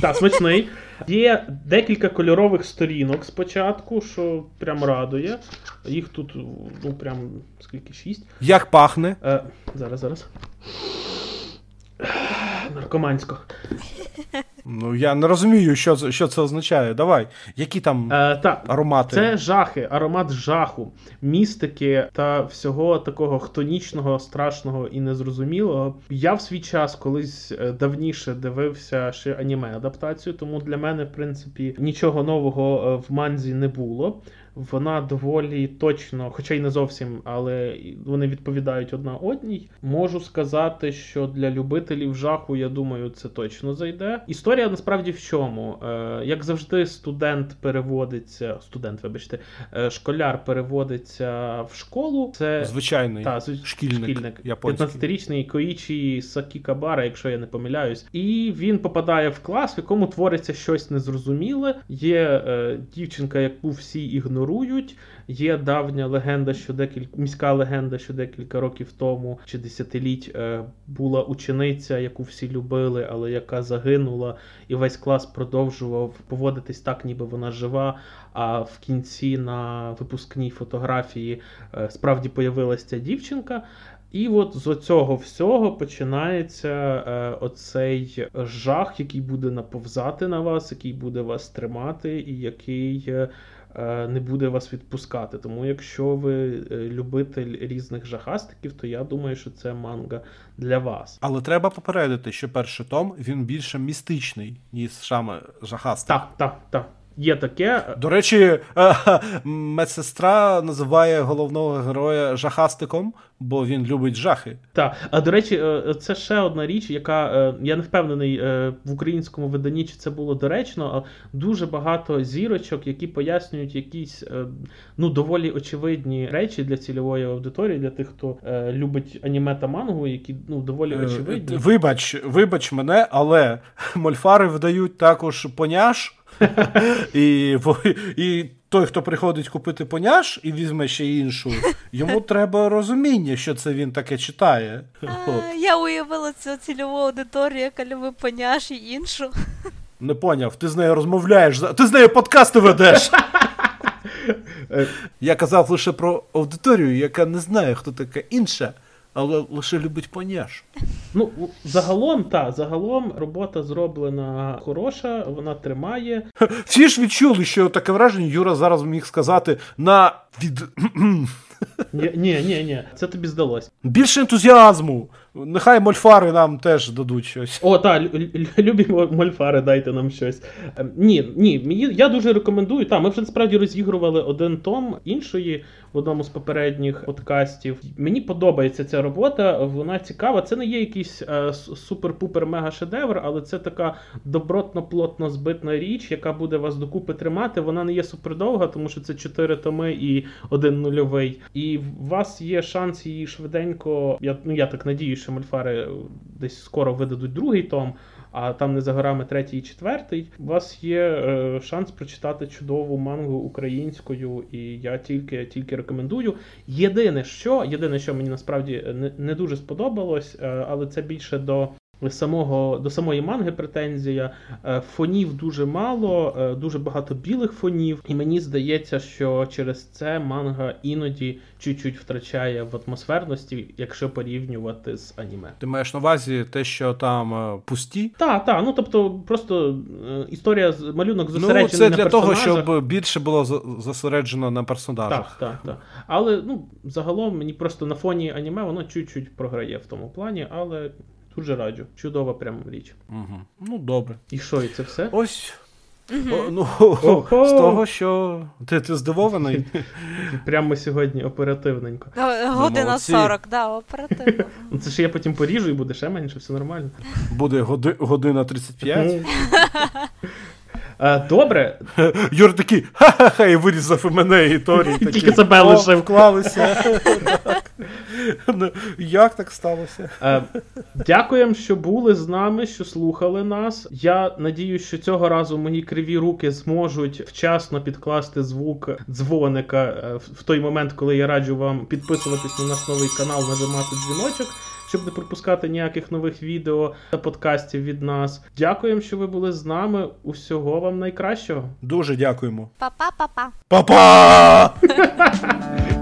Так, смачний. Є декілька кольорових сторінок спочатку, що прям радує. Їх тут, ну прям скільки шість. Як пахне? Е, зараз, зараз. Наркомансько. Ну я не розумію, що що це означає. Давай. Які там Е, так, аромати? Це жахи, аромат жаху, містики та всього такого хтонічного, страшного і незрозумілого. Я в свій час колись е, давніше дивився ще аніме адаптацію, тому для мене, в принципі, нічого нового е, в манзі не було. Вона доволі точно, хоча й не зовсім, але вони відповідають одна одній. Можу сказати, що для любителів жаху, я думаю, це точно зайде. Історія насправді в чому? Е, як завжди, студент переводиться, студент, вибачте, е, школяр переводиться в школу. Це Звичайний та, зв- шкільник, шкільник. 15-річний Коїчі Сакікабара, якщо я не помиляюсь. І він попадає в клас, в якому твориться щось незрозуміле. Є е, дівчинка, яку всі ігнорують. Є давня легенда, що декілька міська легенда, що декілька років тому чи десятиліть е, була учениця, яку всі любили, але яка загинула, і весь клас продовжував поводитись так, ніби вона жива. А в кінці на випускній фотографії е, справді появилася ця дівчинка. І от з цього всього починається е, оцей жах, який буде наповзати на вас, який буде вас тримати, і який е, не буде вас відпускати. Тому, якщо ви е, любитель різних жахастиків, то я думаю, що це манга для вас. Але треба попередити, що перший том він більше містичний, ніж саме жахастик. Так, так, так. Є таке. До речі, е, медсестра називає головного героя жахастиком, бо він любить жахи. Так, а до речі, е, це ще одна річ, яка е, я не впевнений в українському виданні, чи це було доречно, а дуже багато зірочок, які пояснюють якісь ну доволі очевидні речі для цільової аудиторії, для тих, хто любить аніме та мангу, які ну доволі очевидні. Вибач, вибач мене, але мольфари видають також поняш. і, і той, хто приходить купити поняш і візьме ще іншу, йому треба розуміння, що це він таке читає. А, Я уявила цю цільову аудиторію, яка любить поняш і іншу. Не поняв, ти з нею розмовляєш, ти з нею подкасти ведеш. Е, Я казав лише про аудиторію, яка не знає, хто така інша, але лише любить поняш. Ну, загалом, та, загалом робота зроблена хороша, вона тримає. Всі ж відчули, що таке враження Юра зараз міг сказати на від. Ні, ні, ні, ні, це тобі здалось. Більше ентузіазму. Нехай мольфари нам теж дадуть щось. О, так, любі мольфари, дайте нам щось. Ем, Ні, ні, я дуже рекомендую. Та, ми вже насправді розігрували один том іншої в одному з попередніх подкастів. Мені подобається ця робота, вона цікава. Це не є якийсь е, супер-пупер мега шедевр, але це така добротно плотно збитна річ, яка буде вас докупи тримати. Вона не є супердовга, тому що це чотири томи і один нульовий. І у вас є шанс її швиденько. Я, ну, я так надію, що мольфари десь скоро видадуть другий том. А там не за горами третій і четвертий. У вас є е, шанс прочитати чудову мангу українською, і я тільки, тільки рекомендую. Єдине, що єдине, що мені насправді не, не дуже сподобалось, е, але це більше до. Самого до самої манги претензія Е, фонів дуже мало, е, дуже багато білих фонів, і мені здається, що через це манга іноді чуть-чуть втрачає в атмосферності, якщо порівнювати з аніме. Ти маєш на увазі те, що там е, пусті? Так, так, ну тобто просто історія з малюнок Ну, зосереджений це на для того, щоб більше було зосереджено на Так, персонажах. так, так. Але ну, загалом мені просто на фоні аніме воно чуть-чуть програє в тому плані, але дуже раджу. Чудова прям річ. Угу. Ну, добре. І що, і це все? Ось О, ну, Ого. з того, що ти, ти здивований. Прямо сьогодні оперативненько. Година молодці. 40, да, оперативно. Ну це ж я потім поріжу і буде ще менше, все нормально. Буде годи, година 35. Е, Добре, Юр такий, ха-ха-ха, і вирізав і мене, і Торі. Тільки себе «О, лишив». вклалися. Ну, Як так сталося? Е, Дякуємо, що були з нами, що слухали нас. Я надіюсь, що цього разу мої криві руки зможуть вчасно підкласти звук дзвоника е, в той момент, коли я раджу вам підписуватись на наш новий канал, нажимати дзвіночок, щоб не пропускати ніяких нових відео та подкастів від нас. Дякуємо, що ви були з нами. Усього вам найкращого. Дуже дякуємо. Па-па-па-па. Па-па!